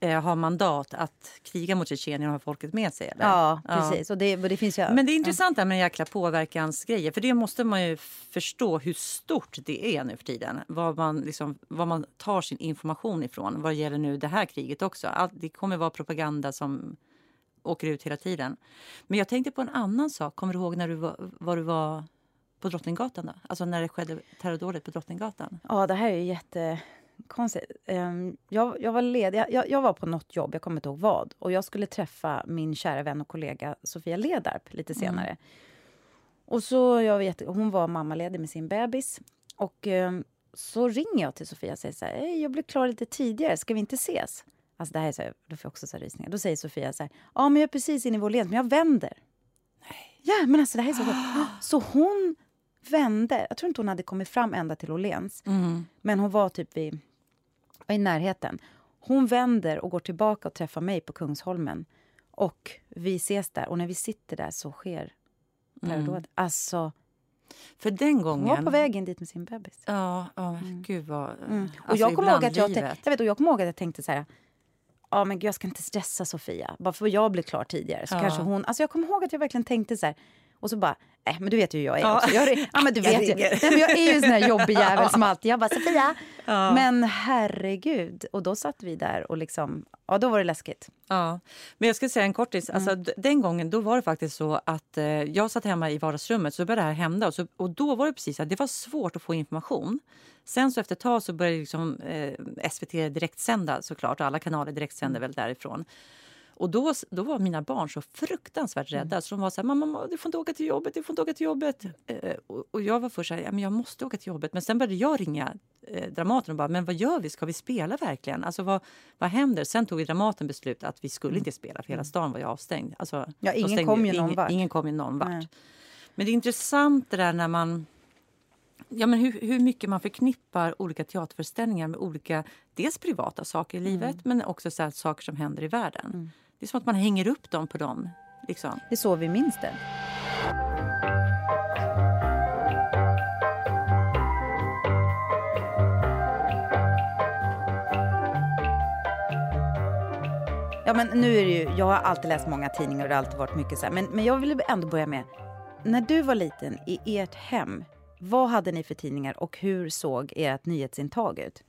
eh, ha mandat att kriga mot Tjetjenien och ha folket med sig. Eller? Ja, precis. Och det, och det finns ju... Men det är intressant här med jäkla påverkansgrejer. För det måste man ju förstå hur stort det är nu för tiden. Var man, liksom, var man tar sin information ifrån vad gäller nu det här kriget också. Allt, det kommer vara propaganda som åker ut hela tiden. Men jag tänkte på en annan sak. Kommer du ihåg när du var, var du var på Drottninggatan? Då? Alltså när det skedde terrordådet på Drottninggatan? Ja, det här är ju jättekonstigt. Ehm, jag, jag var ledig. Jag, jag var på något jobb, jag kommer inte ihåg vad. Och jag skulle träffa min kära vän och kollega Sofia Ledarp lite senare. Mm. Och så, jag vet, hon var mammaledig med sin bebis. Och um, så ringer jag till Sofia och säger så här, jag blev klar lite tidigare, ska vi inte ses? Alltså det här är så här, då får jag också så rysningar. Då säger Sofia så här, ja men jag är precis inne i vår led, men jag vänder. Nej. Ja men alltså det här är så Så hon vände, jag tror inte hon hade kommit fram ända till Åhléns. Mm. Men hon var typ vid, i närheten. Hon vänder och går tillbaka och träffar mig på Kungsholmen. Och vi ses där och när vi sitter där så sker terrordåd. Mm. Alltså, för den gången... Hon var på väg in dit med sin bebis. Ja, oh, mm. gud vad... Mm. Och alltså, jag kommer ihåg att jag, jag, vet, och jag, kommer ihåg att jag tänkte så här... Ja, men jag ska inte stressa Sofia. Bara för att jag blev klar tidigare. Så ja. kanske hon... Alltså jag kommer ihåg att jag verkligen tänkte så här... Och så bara, äh, men du vet ju hur jag är ja. också. Jag, ja, men du vet jag, ju. Nej, men jag är ju en sån här jobbig jävel som alltid, jag bara Sofia. Ja. Men herregud. Och då satt vi där och liksom, ja då var det läskigt. Ja, men jag ska säga en kortis. Alltså, mm. Den gången då var det faktiskt så att eh, jag satt hemma i vardagsrummet så började det här hända. Och, så, och då var det precis att det var svårt att få information. Sen så efter ett tag så började liksom, eh, SVT direktsända såklart. Alla kanaler direktsände väl därifrån. Och då, då var mina barn så fruktansvärt rädda. Mm. Så de var så här, mamma du får inte åka till jobbet, du får inte åka till jobbet. Eh, och, och, jag var först så här, ja, men jag måste åka till jobbet. Men sen började jag ringa eh, Dramaten och bara, men vad gör vi? Ska vi spela verkligen? Alltså vad, vad händer? Sen tog Dramaten beslut att vi skulle inte spela för hela mm. stan var ju avstängd. Alltså, ja, ingen stängde, kom ju någon ingen, vart. Ingen kom ju någon vart. Nej. Men det är intressant det där när man Ja, men hur, hur mycket man förknippar olika teaterföreställningar med olika dels privata saker i livet mm. men också så saker som händer i världen. Mm. Det är som att man hänger upp dem på dem. Liksom. Det är så vi minns det. Ja, men nu är ju, jag har alltid läst många tidningar och det har alltid varit mycket så här. Men, men jag vill ändå börja med, när du var liten i ert hem, vad hade ni för tidningar och hur såg ert nyhetsintag ut?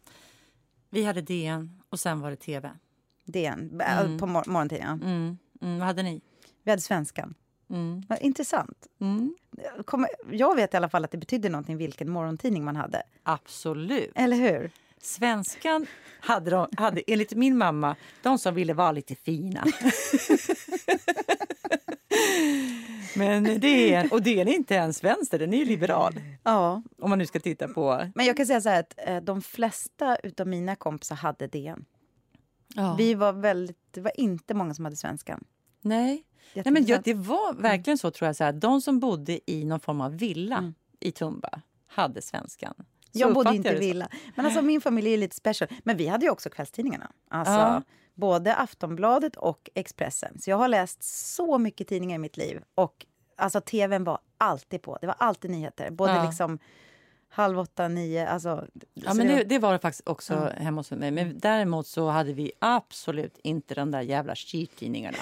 Vi hade DN och sen var det TV. DN, äh, mm. på mor morgontidningen. Mm. Mm. Vad hade ni? Vi hade Svenskan. Mm. Intressant. Mm. jag vet i alla fall att det betydde någonting vilken morgontidning man hade. Absolut. Eller hur? Svenskan hade, de, hade enligt min mamma de som ville vara lite fina. Men det är, och det är inte ens vänster, den är liberal. Ja. Om man nu ska titta på... Men jag kan säga så här att eh, de flesta av mina kompisar hade DN. Ja. Vi var väldigt, det var inte många som hade svenskan. Nej, Nej men jag, det var verkligen så tror jag. Så här, de som bodde i någon form av villa mm. i Tumba hade svenskan. Så jag bodde inte i villa. Men alltså, min familj är lite special. Men vi hade ju också kvällstidningarna. Alltså, ja. Både Aftonbladet och Expressen. Så jag har läst så mycket tidningar i mitt liv. Och alltså, tvn var alltid på. Det var alltid nyheter. Både ja. liksom halv åtta, nio. Alltså, ja, men det, det, var det faktiskt också mm. hemma hos mig. Men däremot så hade vi absolut inte de där jävla skittidningarna.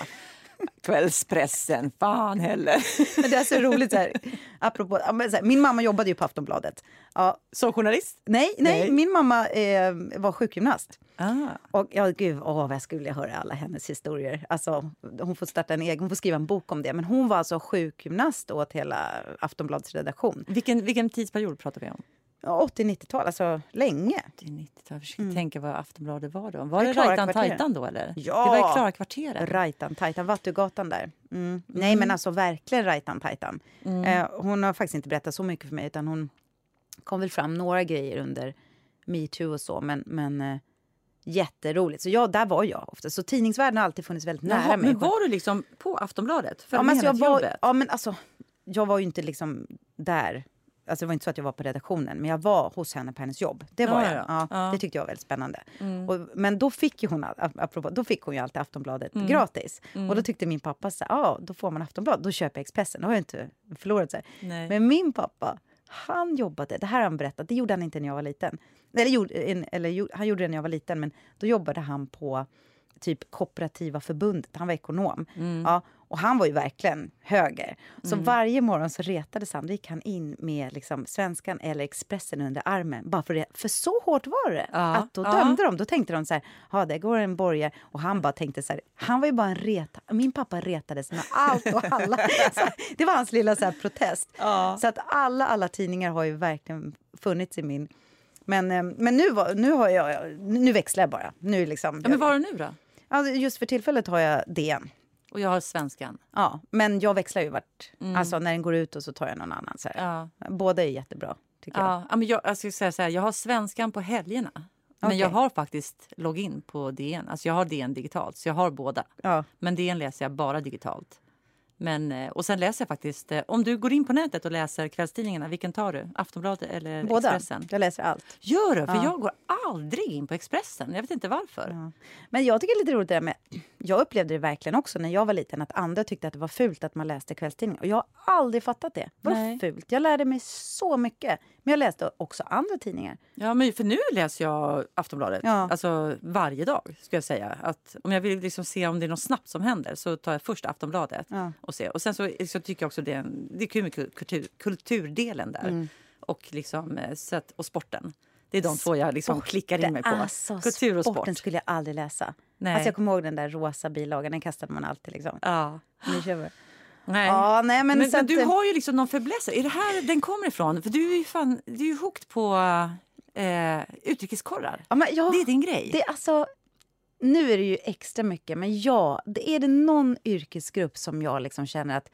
Kvällspressen, fan heller. Men det är så roligt. Så här, apropå, så här, min mamma jobbade ju på Aftonbladet. Ja. Som journalist? Nej, nej, nej. min mamma eh, var sjukgymnast. Ah. Och ja, gud, åh, vad jag skulle vilja höra alla hennes historier. Alltså, hon får starta en egen, hon får skriva en bok om det. Men hon var alltså sjukgymnast åt hela Aftonbladets redaktion. Vilken, vilken tidsperiod pratar vi om? 80-90-tal, alltså länge. 80-90-tal. Jag försöker mm. tänka vad Aftonbladet var då. Var det, det Rajtan Tajtan då eller? Ja! Det var i Klara kvarteret. Rajtan Tajtan, Vattugatan där. Mm. Mm. Nej men alltså verkligen Rajtan Tajtan. Mm. Eh, hon har faktiskt inte berättat så mycket för mig utan hon kom väl fram några grejer under metoo och så men, men eh, jätteroligt. Så ja, där var jag ofta. Så tidningsvärlden har alltid funnits väldigt Jaha, nära mig. Men var du liksom på Aftonbladet? Ja, men alltså, jag var, ja men alltså jag var ju inte liksom där Alltså det var inte så att jag var på redaktionen, men jag var hos henne på hennes jobb. Det var ja, jag. Ja, ja. Det tyckte jag var väldigt spännande. Mm. Och, men då fick, hon, apropå, då fick hon ju alltid Aftonbladet mm. gratis. Mm. Och då tyckte min pappa så ja då får man Aftonbladet, då köper jag Expressen. Då har jag inte förlorat sig. Men min pappa, han jobbade, det här har han berättat, det gjorde han inte när jag var liten. Eller, eller han gjorde det när jag var liten, men då jobbade han på typ kooperativa förbundet. Han var ekonom. Mm. Ja, och han var ju verkligen höger. Så varje morgon så retades han. Då gick han in med liksom, Svenskan eller Expressen under armen. Bara för, det. för så hårt var det. Ja, Att då ja. dömde de. Då tänkte de så här, ja det går en borgare. Och han bara tänkte så här, han var ju bara en reta. Min pappa retades med allt och alla. så det var hans lilla så här, protest. Ja. Så att alla, alla tidningar har ju verkligen funnits i min... Men, eh, men nu, var, nu, har jag, nu växlar jag bara. Nu liksom, Ja, men vad har du nu då? Alltså, just för tillfället har jag DN. Och jag har svenskan. Ja, men jag växlar ju vart... Alltså när den går ut och så tar jag någon annan. Så. Ja. Båda är jättebra, tycker jag. Ja, ja, men jag, jag ska säga så här, jag har svenskan på helgerna. Men jag har faktiskt login på DN. Alltså jag har DN digitalt, så jag har båda. Ja. Men DN läser jag bara digitalt. Men, eh, och sen läser jag faktiskt... eh, Om du går in på nätet och läser kvällstidningarna, vilken tar du? Aftonbladet eller Båda. Expressen? Jag läser allt. Gör du? För Ja. jag går aldrig in på Expressen. Jag vet inte varför. Ja. Men jag tycker det är lite roligt det där med... Jag upplevde det verkligen också när jag var liten att andra tyckte att det var fult att man läste kvällstidningar. Och jag har aldrig fattat det. Nej. fult? Jag lärde mig så mycket. Men jag läste också andra tidningar. Ja, men för nu läser jag Aftonbladet Ja. alltså varje dag. Ska jag säga. Att om jag vill liksom se om det är något snabbt som händer så tar jag först Aftonbladet. Ja. och se. Och sen så, så tycker jag också det är, det är kul med kultur, kulturdelen där. Mm. Och, liksom, eh, så att, och sporten. Det är de två jag liksom klickar in mig på. Alltså, Kultur och sporten sport. skulle jag aldrig läsa. Nej. Alltså, jag kommer ihåg den där rosa bilagan, den kastade man alltid. Liksom. Ja. Nu kör vi. Nej. Ja, nej, men men, men du har ju liksom någon fäbless. Är det här den kommer ifrån? För du är ju fan, du är ju hooked på eh, utrikeskorrar. Ja, men jag, Det är din grej. Det alltså, nu är det ju extra mycket, men ja, det är det någon yrkesgrupp som jag liksom känner att...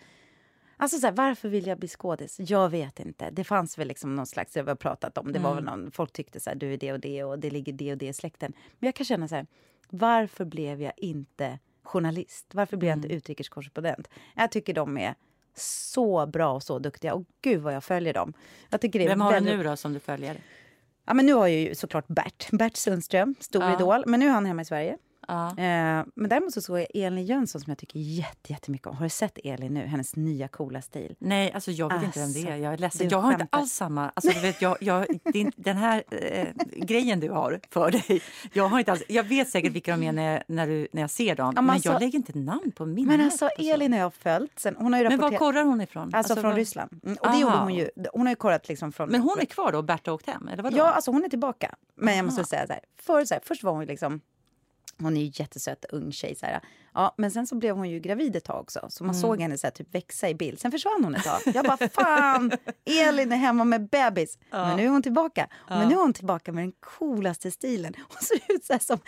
Alltså så här, varför vill jag bli skådis? Jag vet inte. Det fanns väl liksom någon slags, vi har pratat om, det var väl någon, folk tyckte så här, du är det och det och det ligger det och det i släkten. Men jag kan känna så här, varför blev jag inte journalist? Varför blev jag inte utrikeskorrespondent? Jag tycker de är så bra och så duktiga. Och gud vad jag följer dem. Jag tycker det Vem har du nu då som du följer? Ja, men nu har jag ju såklart Bert, Bert Sundström, stor Ja. idol. Men nu är han hemma i Sverige. Ja. Eh, men däremot så såg jag Elin Jönsson som jag tycker jätte, jättemycket om. Har du sett Elin nu? Hennes nya coola stil. Nej, alltså jag vet inte vem det är. Alltså, Jag är ledsen. Jag har inte skämtar. alls samma... Alltså, du vet, jag, jag, din, den här eh, grejen du har för dig. Jag, har inte alls, jag vet säkert vilka de är när, när, du, när jag ser dem. men men alltså- jag lägger inte namn på min Men alltså Elin har jag följt. Sen, hon har ju Men var korrar hon ifrån? Alltså, från vad- Ryssland. Mm, och det Aha. gjorde hon ju. Hon har ju korrat liksom från... Men hon är kvar då Berta åkt hem? Eller vadå? Ja, alltså hon är tillbaka. Men jag måste Aha. säga så här. Förut, så här, först var hon liksom... Hon är ju jättesöt ung tjej. Så här. Ja, men sen så blev hon ju gravid ett tag också. Så man Mm. såg henne så här, typ växa i bild. Sen försvann hon ett tag. Jag bara, fan! Elin är hemma med bebis. Men nu är hon tillbaka. Men nu är hon tillbaka med den coolaste stilen. Hon ser ut så som...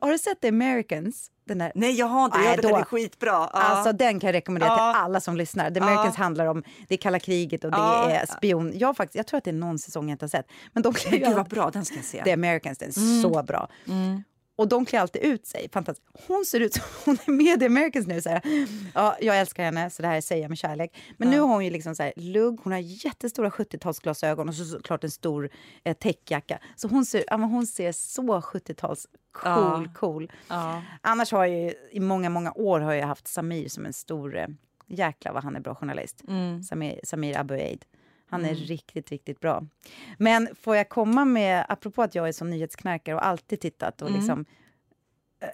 Har du sett The Americans? Den där Nej, jag har inte. Nej, jag den är skitbra. Ja. Alltså den kan jag rekommendera Ja. till alla som lyssnar. The Americans Ja. handlar om, det kalla kriget och det Ja. är spion. Jag, faktiskt, jag tror att det är någon säsong jag inte har sett. Men de ju gud vad bra, den ska jag se. The Americans, den är så bra. Mm. Och de klär alltid ut sig. Fantastiskt. Hon ser ut som hon är med i Americans nu. Så här. Ja, jag älskar henne, så det här säger jag med kärlek. Men nu har hon ju liksom så här, lugg, hon har jättestora 70-talsglasögon och så såklart en stor eh, täckjacka. Så hon ser, ja, hon ser så 70-tals cool, Ja. cool. Ja. Annars har jag ju, i många, många år har jag haft Samir som en stor... Eh, jäklar vad han är bra journalist. Mm. Samir, Samir Abu Eid. Han är riktigt, riktigt bra. Men får jag komma med, apropå att jag är som nyhetsknarkare och alltid tittat och Mm. liksom... Eh,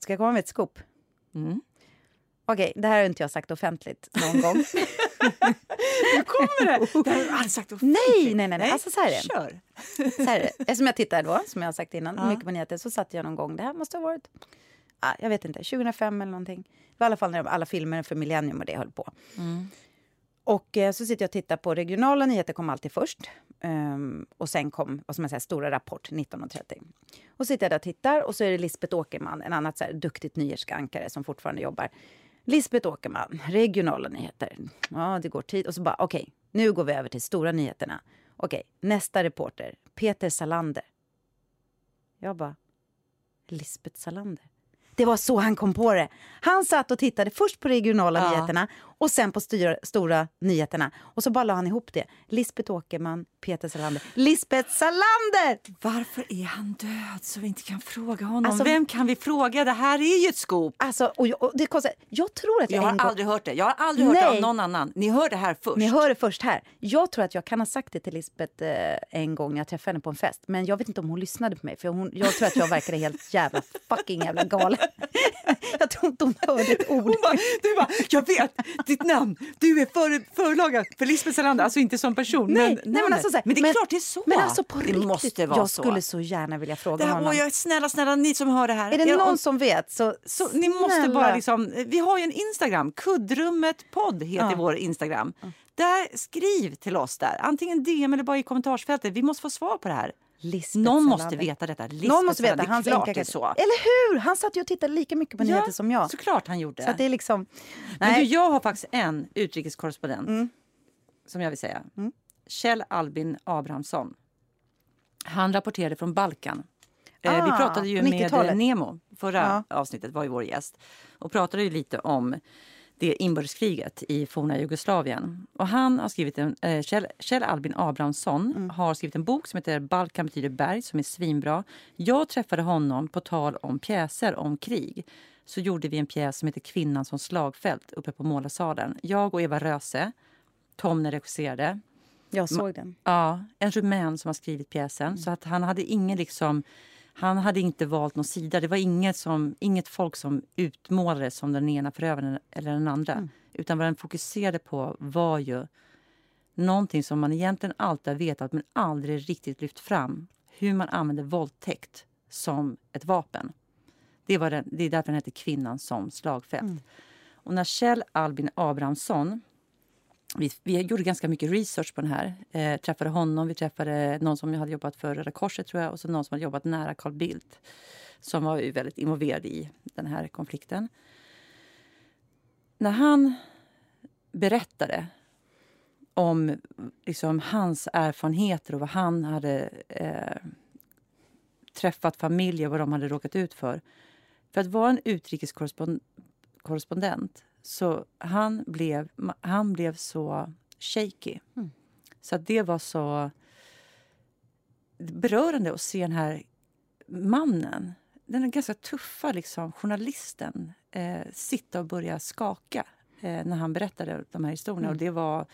ska jag komma med ett scoop? Mm. Okej, det här har inte jag sagt offentligt någon gång. Nu kommer det! Det har du aldrig sagt offentligt. nej, nej, nej, nej. Alltså så här är det. Kör! Så här är det. Eftersom jag tittar då, som jag har sagt innan, Ja. mycket på nyheter, så satt jag någon gång, det här måste ha varit, ah, jag vet inte, 2005 eller någonting. Det var i alla fall när alla filmer för Millennium och det höll på. Mm. Och eh, så sitter jag och tittar på regionala nyheter kom alltid först. Ehm, och sen kom vad ska man säga, Stora Rapport 19.30. Och så sitter jag där och tittar och så är det Lisbeth Åkerman, en annat så här, duktigt nyhetsankare som fortfarande jobbar. Lisbeth Åkerman, regionala nyheter. Ja, det går tid. Och så bara, okej, nu går vi över till stora nyheterna. Okej, nästa reporter, Peter Salander. Jag bara, Lisbeth Salander. Det var så han kom på det. Han satt och tittade först på regionala Ja. nyheterna och sen på styra, stora nyheterna. Och så bara la han ihop det. Lisbeth Åkerman, Peter Salander. Lisbeth Salander! Varför är han död så vi inte kan fråga honom? Alltså- Vem kan vi fråga? Det här är ju ett scoop. Alltså, och jag, och det kostar, jag tror att jag, Jag har gång... aldrig hört det. Jag har aldrig hört det av någon annan. Ni hör det här först. Ni hör det först här. Jag tror att jag kan ha sagt det till Lisbeth eh, en gång när jag träffade henne på en fest. Men jag vet inte om hon lyssnade på mig. För hon, jag tror att jag verkade helt jävla fucking jävla galen. jag tror inte hon hörde ett ord. Hon bara, du bara, jag vet ditt namn. Du är för, förlaga för Lisbeth Salander. Alltså inte som person. Nej, men, nej, men, alltså, så här, men det är klart det är så. Men alltså på det riktigt, måste vara jag så. skulle så gärna vilja fråga det här, honom. jag, snälla, snälla, ni som hör det här. Är det Jag- någon om- som vet så, så ni måste bara liksom, vi har ju en Instagram, kuddrummet podd heter Ja. vår Instagram. Där skriv till oss där, antingen DM eller bara i kommentarsfältet. Vi måste få svar på det här. Lisbeth Någon Salander. måste veta detta. Lisbeth Någon måste veta. Är klart det är så. Eller hur? Han satt ju och tittade lika mycket på nyheter som jag. såklart han gjorde. Så det är liksom... Men du, Nej. jag har faktiskt en utrikeskorrespondent Mm. som jag vill säga. Kjell Albin Abrahamsson. Han rapporterade från Balkan. Eh, Vi Ah, pratade ju med 90-talet. Nemo, förra Ja. avsnittet var ju vår gäst. Och pratade ju lite om det inbördeskriget i forna Jugoslavien. Och han har skrivit en, eh, Kjell, Kjell Albin Abrahamsson Mm. har skrivit en bok som heter Balkan betyder berg som är svinbra. Jag träffade honom på tal om pjäser om krig. Så gjorde vi en pjäs som heter Kvinnan som slagfält uppe på Målarsalen. Jag och Eva Röse, Tomne regisserade. Jag såg den. Ja, en rumän som har skrivit pjäsen. Så att han hade ingen liksom... Han hade inte valt någon sida. Det var inget, som, inget folk som utmålades som den ena förövaren eller den andra. Utan vad den fokuserade på var ju någonting som man egentligen alltid har vetat men aldrig riktigt lyft fram. Hur man använder våldtäkt som ett vapen. Det, var den, det är därför den heter Kvinnan som slagfält. Och när Kjell Albin Abrahamsson vi, vi gjorde ganska mycket research på den här. Eh, träffade honom, vi träffade någon som hade jobbat för Röda Korset tror jag, och så någon som hade jobbat nära Carl Bildt som var ju väldigt involverad i den här konflikten. När han berättade om liksom, hans erfarenheter och vad han hade eh, träffat familjer, vad de hade råkat ut för. För att vara en utrikeskorrespondent så han blev, han blev så shaky. Mm. Så det var så berörande att se den här mannen, den ganska tuffa liksom, journalisten eh, sitta och börja skaka eh, när han berättade de här historierna. Mm. Och det var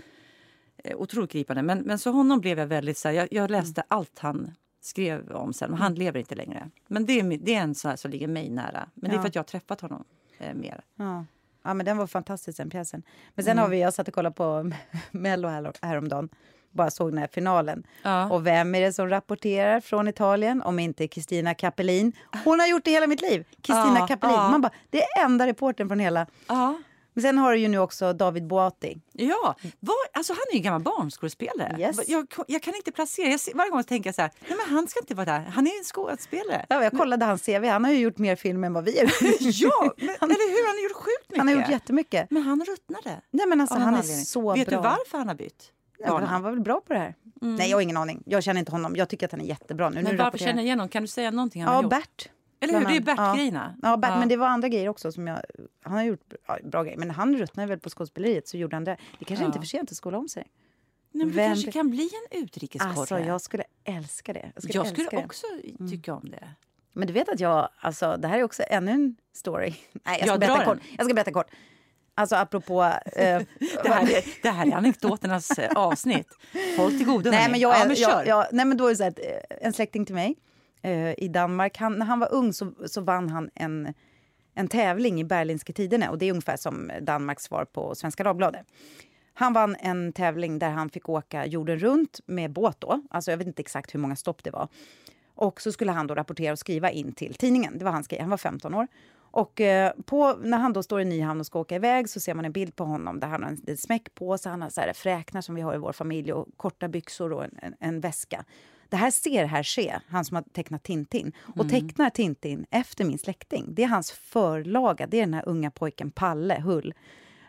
eh, otroligt gripande. Men, men så honom blev jag väldigt... Så här, jag, jag läste allt han skrev om sen. Men han lever inte längre. Men det är, det är en sån här som ligger mig nära. Men det är Ja. för att jag har träffat honom eh, mer. Ja. Ja, men den var fantastisk den pjäsen. Men sen Mm. har vi, jag satt och kollade på Mello här, häromdagen. Bara såg den här finalen. Ja. Och vem är det som rapporterar från Italien om inte Kristina Cappellin? Hon har gjort det hela mitt liv. Kristina Ja, ja. Man bara, det är enda reporten från hela... Ja. Men sen har du ju nu också David Boati. Ja, var, alltså han är ju en gammal barnskådespelare. Yes. Jag, jag kan inte placera, jag varje gång tänker jag så här, nej men han ska inte vara där, han är en skådespelare. Ja, jag kollade hans CV. Han har ju gjort mer film än vad vi har ja, men, eller hur? Han har gjort sjukt mycket. Han har gjort jättemycket. Men han ruttnade. Nej, men alltså, han är anledning. så Vet bra. du varför han har bytt? Men bana? han var väl bra på det här? Nej, jag har ingen aning. Jag känner inte honom. Jag tycker att han är jättebra nu. Men nu varför känner jag igen honom? Kan du säga någonting han har Ja, gjort? Bert. Eller hur? Det är. Bert-grejerna. Ja, Bert, Ja. men det var andra grejer också som jag... Han har gjort ja, bra grejer, men han ruttnade väl på skådespeleriet så gjorde han det. Det kanske inte är för sent att skola om sig. Nej, men det Vem- kanske kan bli en utrikeskorre. Alltså, jag skulle älska det. Jag skulle, jag skulle det. Mm. också tycka om det. Men du vet att jag... Alltså, det här är också ännu en story. Nej, jag ska, Jag berätta kort. jag ska berätta kort. Alltså apropå... Eh, Det här är, det här är anekdoternas eh, avsnitt. Håll till godo. Nej, men jag, ja, men jag, jag, nej, men då är det så här, eh, en släkting till mig eh, i Danmark, han, när han var ung så, så vann han en, en tävling i Berlinske Tidene. Och det är ungefär som Danmarks svar på Svenska Dagbladet. Han vann en tävling där han fick åka jorden runt med båt då. Alltså jag vet inte exakt hur många stopp det var. Och så skulle han då rapportera och skriva in till tidningen. Det var hans grej. Han var 15 år. Och eh, på, när han då står i Nyhamn och ska åka iväg så ser man en bild på honom där han har en, en smäck på sig. Han har så här fräknar som vi har i vår familj och korta byxor och en, en, en väska. Det här ser här ske, han som har tecknat Tintin. Och tecknar Tintin efter min släkting. Det är hans förlaga, det är den här unga pojken Palle Hull.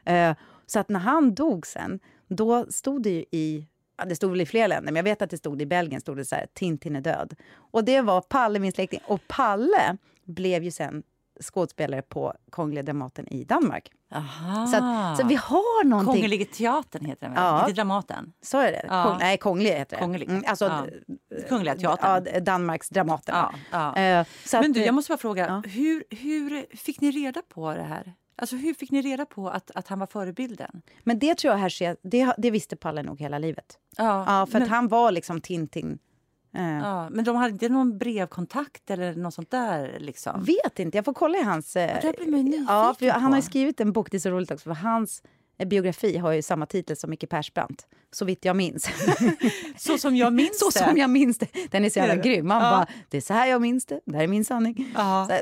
Eh, så att när han dog sen, då stod det ju i det stod väl i flera länder, men jag vet att det stod i Belgien stod det så här, Tintin är död. Och det var Palle, min släkting. Och Palle blev ju sen skådespelare på Kungliga Dramaten i Danmark. Aha. Så, att, så vi har någonting... Kungliga teatern heter den? Ja. Inte Dramaten? Så är det. Ja. Kung, nej, Kunglig heter det. Kunglig. Mm, alltså, Ja. d- Kungliga teatern. Ja, Danmarks Dramaten. Ja, ja. Eh, Men du, jag måste bara fråga, hur, hur fick ni reda på det här? Alltså hur fick ni reda på att, att han var förebilden? Men det tror jag här det, det visste Palle nog hela livet. Ja, Ja, för men, han var liksom Tintin. Eh, ja, men de hade inte någon brevkontakt eller något sånt där liksom? Vet inte, jag får kolla i hans... eh, Ja, nyfiken ja, Han har ju skrivit en bok, det är så roligt också, för hans eh, biografi har ju samma titel som Micke Persbrandt. Så vitt jag minns. Så som jag minns så det. som jag minns det. Den är så jävla grym. Man Ja. bara, det är så här jag minns det. Det här är min sanning.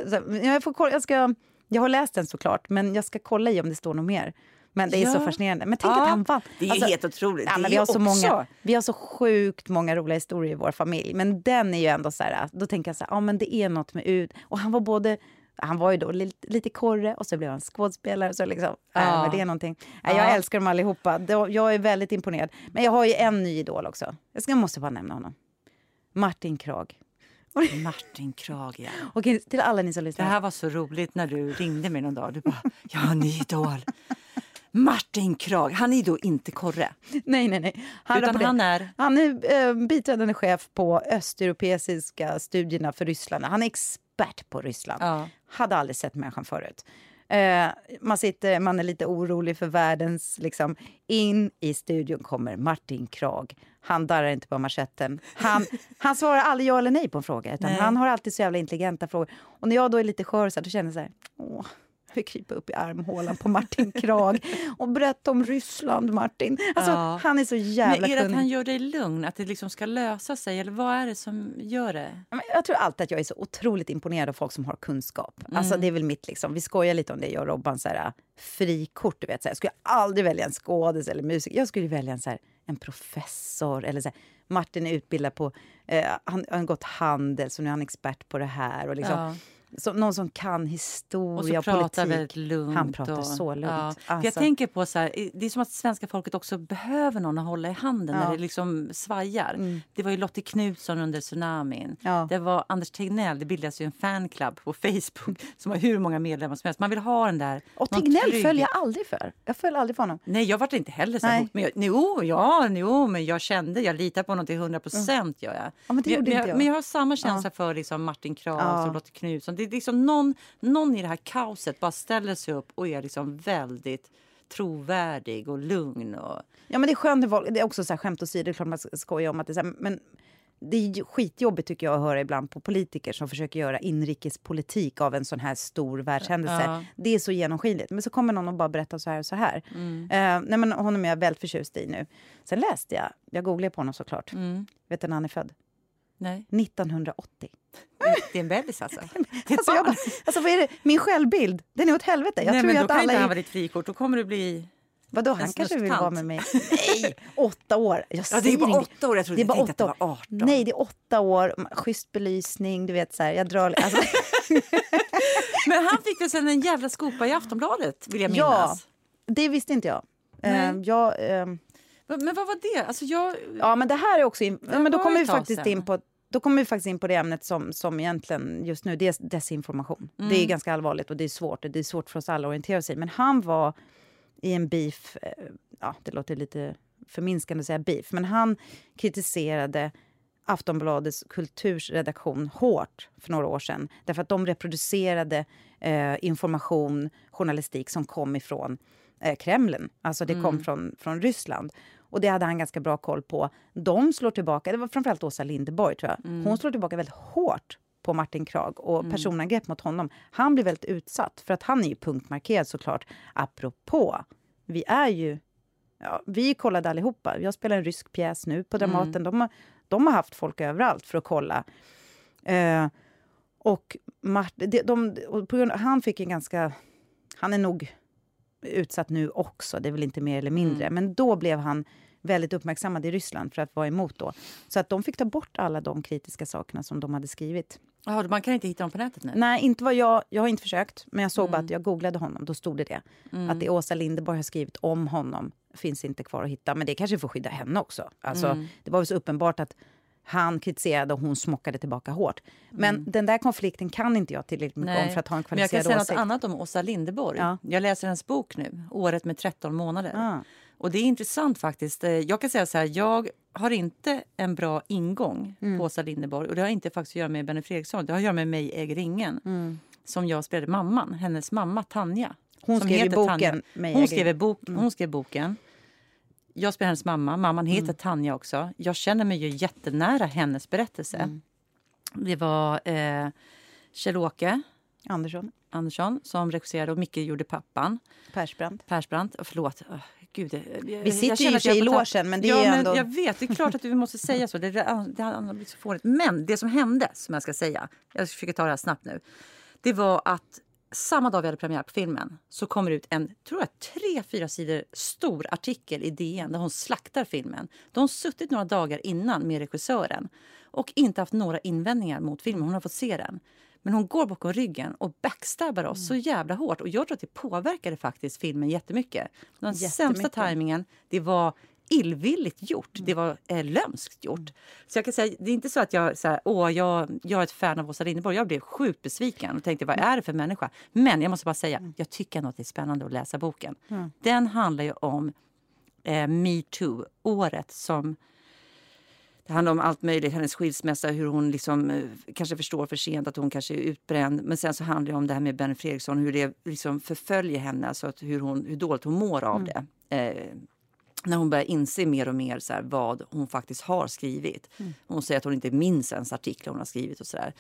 Så, så, jag, får kolla, jag, ska, jag har läst den såklart, men jag ska kolla i om det står något mer. Men det är så Ja. fascinerande. Men tänk Ja, att han vann. Det är Alltså, helt otroligt. Ja, Det vi, har så många, vi har så sjukt många roliga historier i vår familj. Men den är ju ändå så här, då tänker jag så här, ja men det är något med ut. Och han var både, han var ju då lite, lite korre och så blev han skådespelare. Så liksom, ja. Ja. men det är någonting. Ja, jag Ja. älskar dem allihopa. Jag är väldigt imponerad. Men jag har ju en ny idol också. Jag, ska, måste bara nämna honom. Martin Krag. Martin Krag, ja. Och till alla ni som Det lyssnar. här var så roligt när du ringde mig någon dag. Du bara, jag har en ny idol. Martin Krag, han är då inte korre. Nej, nej, nej. Utan rapporterar- han är... Han är eh, biträdande chef på östeuropeiska studierna för Ryssland. Han är expert på Ryssland. Ja. Hade aldrig sett människan förut. Eh, man, sitter, man är lite orolig för världens... Liksom, in i studion kommer Martin Krag. Han darrar inte på manschetten. Han, han svarar aldrig ja eller nej på en fråga. Utan Nej. han har alltid så jävla intelligenta frågor. Och när jag då är lite skör så här, då känner jag så här... Åh, vill krypa upp i armhålan på Martin Krag och berätta om Ryssland, Martin. Alltså, Ja. Han är så jävla Men är det att kunnig. han gör dig lugn, att det liksom ska lösa sig? Eller vad är det som gör det? Jag tror alltid att jag är så otroligt imponerad av folk som har kunskap. Alltså det är väl mitt liksom. Vi skojar lite om det, jag och Robban, så här, frikort. Du vet, så här. Jag skulle aldrig välja en skådis eller musiker. Jag skulle välja en, så här, en professor. Eller så här. Martin är utbildad på, eh, han han har gått handel, så nu är han expert på det här. Och liksom, Ja. Så, någon som kan Och historia och pratar politik. väldigt lugnt. Han pratar och, så lugnt. Ja. För Jag Alltså. tänker på så här, det är som att svenska folket också behöver någon att hålla i handen Ja. när det liksom svajar. Mm. Det var ju Lottie Knutsson under tsunamin. Ja. Det var Anders Tegnell, det bildas ju en fanclub på Facebook som har hur många medlemmar som helst. Man vill ha den där... Och Tegnell trygg- följer jag aldrig för. Jag följer aldrig för honom. Nej, jag var inte heller så Nej. emot. Men jag, jo, ja, jo, men jag kände, jag litar på honom till 100 procent. Gör jag. Ja, men det men, men, jag. men jag har samma känsla för liksom Martin Ja. och Lotte Knutsson. Det är liksom någon, någon i det här kaoset bara ställer sig upp och är liksom väldigt trovärdig och lugn. Och, Ja, men det är skönt det är också så här skämt åsido, det är klart man ska skoja om att det är här, men det är skitjobbigt tycker jag att höra ibland på politiker som försöker göra inrikespolitik av en sån här stor världshändelse. Ja. Det är så genomskinligt. Men så kommer någon och bara berättar så här och så här. Mm. Eh, nej, men honom är jag väldigt förtjust i nu. Sen läste jag, jag googlade på honom såklart. mm, Vet du när han är född? Nej, 1980. det är en bebis alltså. Alltså, jag alltså vad är det? Min självbild, den är åt helvete. Jag nej, tror men ju då att kan alla inte är... han vara ditt frikort. Då kommer du bli... Vadå, han kanske vill vara med mig. Nej, åtta år. Jag Ja, det är bara åtta år. Jag trodde Det är bara åtta att det var 18. Nej, det är åtta år, schysst belysning, du vet så här, jag drar... Alltså, Men han fick väl sen en jävla skopa i Aftonbladet, vill jag Ja. minnas. det visste inte jag. Eh, jag ehm, Men, vad var det? Alltså jag... ja, men det här är också... In, ja, men då kommer vi faktiskt sedan. in på... Då kommer vi faktiskt in på det ämnet som, som egentligen just nu, det är desinformation. Det Mm. är ganska allvarligt och det är svårt. Det är svårt för oss alla att orientera sig. Men han var i en beef, eh, ja det låter lite förminskande att säga beef, men han kritiserade Aftonbladets kulturredaktion hårt för några år sedan. Därför att de reproducerade eh, information, journalistik som kom ifrån eh, Kremlen. Alltså det kom från, från Ryssland. Och det hade han ganska bra koll på. De slår tillbaka, det var framförallt Åsa Linderborg tror jag. Hon slår tillbaka väldigt hårt på Martin Krag och personangrepp mot honom. Han blir väldigt utsatt för att han är ju punktmarkerad såklart. Apropå, vi är ju Ja, vi kollade allihopa. Jag spelar en rysk pjäs nu på Dramaten. De, har, de har haft folk överallt för att kolla. Eh, och Mart, de, de, grund, han fick en ganska... Han är nog utsatt nu också, det är väl inte mer eller mindre. Men då blev han väldigt uppmärksammad i Ryssland för att vara emot då. Så att de fick ta bort alla de kritiska sakerna som de hade skrivit. Jaha, man kan inte hitta dem på nätet nu? Nej, inte vad jag, jag har inte försökt. Men jag såg bara att jag googlade honom, då stod det det. Mm. Att det Åsa Linderborg har skrivit om honom finns inte kvar att hitta. Men det kanske får skydda henne också. Alltså, Mm. Det var väl så uppenbart att Han kritiserade och hon smockade tillbaka hårt. Men Mm. den där konflikten kan inte jag tillräckligt mycket om för att ha en Men jag kan kvalificerad säga något åsikt. annat om Åsa Linderborg. Ja. Jag läser hennes bok nu, Året med 13 månader. Ah. Och det är intressant faktiskt. Eh, Jag kan säga så här, jag har inte en bra ingång Mm. på Åsa Linderborg. Och det har inte faktiskt att göra med Benny Fredriksson. Det har att göra med mig äger ingen. Mm. Som jag spelade mamman, hennes mamma Tanja. Hon som skrev boken Tanja. Hon skrev, bok, Mm. hon skrev boken. Jag spelar hennes mamma. Mamman heter Mm. Tanja också. Jag känner mig ju jättenära hennes berättelse. Mm. Det var eh, Kjell-Åke Andersson, Andersson som regisserade och Micke gjorde pappan. Persbrandt. Persbrandt. Oh, förlåt. Oh, Gud, jag- jag- Vi sitter ju i sig logen, men det ja, är ändå... Jag vet, det är klart att vi måste säga så. Det, det, det har blivit så fånigt. Men det som hände, som jag ska säga, jag försöker ta det här snabbt nu. Det var att samma dag vi hade premiär på filmen så kommer det ut en tror jag, tre, fyra sidor stor artikel i DN där hon slaktar filmen. De har suttit några dagar innan med regissören och inte haft några invändningar mot filmen. Hon har fått se den. Men hon går bakom ryggen och backstabbar oss så jävla hårt. Och jag tror att det påverkade faktiskt filmen jättemycket. Den Jättemycket. sämsta tajmingen, det var illvilligt gjort. Det var eh, lömskt gjort. Så jag kan säga, det är inte så att jag, så här, åh, jag, jag är ett fan av Åsa Linderborg. Jag blev sjukt besviken och tänkte, vad är det för människa? Men jag måste bara säga, jag tycker att det är spännande att läsa boken. Den handlar ju om eh, metoo-året som det handlar om allt möjligt, hennes skilsmässa, hur hon liksom, eh, kanske förstår för sent att hon kanske är utbränd. Men sen så handlar det om det här med Benny Fredriksson, hur det liksom förföljer henne, alltså att hur, hon, hur dåligt hon mår av det. Eh, när hon börjar inse mer och mer så här, vad hon faktiskt har skrivit. Hon säger att hon inte minns ens artiklar hon har skrivit och sådär.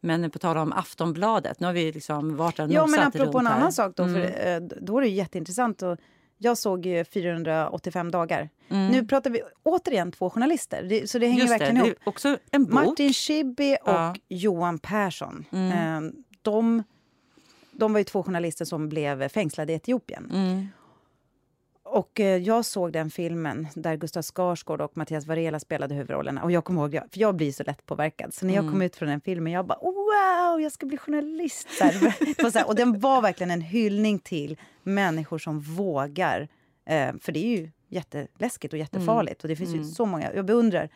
Men på tal om Aftonbladet, nu har vi liksom varit där Ja, men apropå en här. annan sak då, Mm. för, eh, då är det ju jätteintressant. Och jag såg ju 485 dagar. Mm. Nu pratar vi återigen två journalister, så det hänger Just verkligen det ihop. också en bok. Martin Schibbye och Ja. Johan Persson. Mm. Eh, de, de var ju två journalister som blev fängslade i Etiopien. Mm. Och eh, jag såg den filmen där Gustav Skarsgård och Mattias Varela spelade huvudrollerna. Och jag kommer ihåg, jag- för jag blir så lätt påverkad. Så när jag Mm. kom ut från den filmen, jag bara wow, jag ska bli journalist. Så här. Och så här, och den var verkligen en hyllning till människor som vågar. Eh, för det är ju jätteläskigt och jättefarligt. Och det finns ju Mm. så många, jag beundrar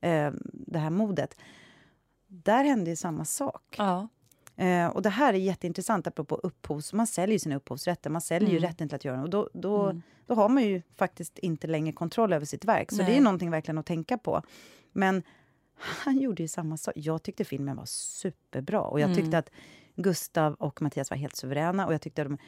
eh, det här modet. Där hände ju samma sak. Ja. Eh, och det här är jätteintressant apropå upphovs... Man säljer ju sina upphovsrätter, man säljer ju Mm. rätten till att göra det. Och då, då, Mm. då har man ju faktiskt inte längre kontroll över sitt verk. Så det Nej. är någonting verkligen att tänka på. Men han gjorde ju samma sak. Jag tyckte filmen var superbra. Och jag Mm. tyckte att Gustav och Mattias var helt suveräna. Och jag tyckte att de,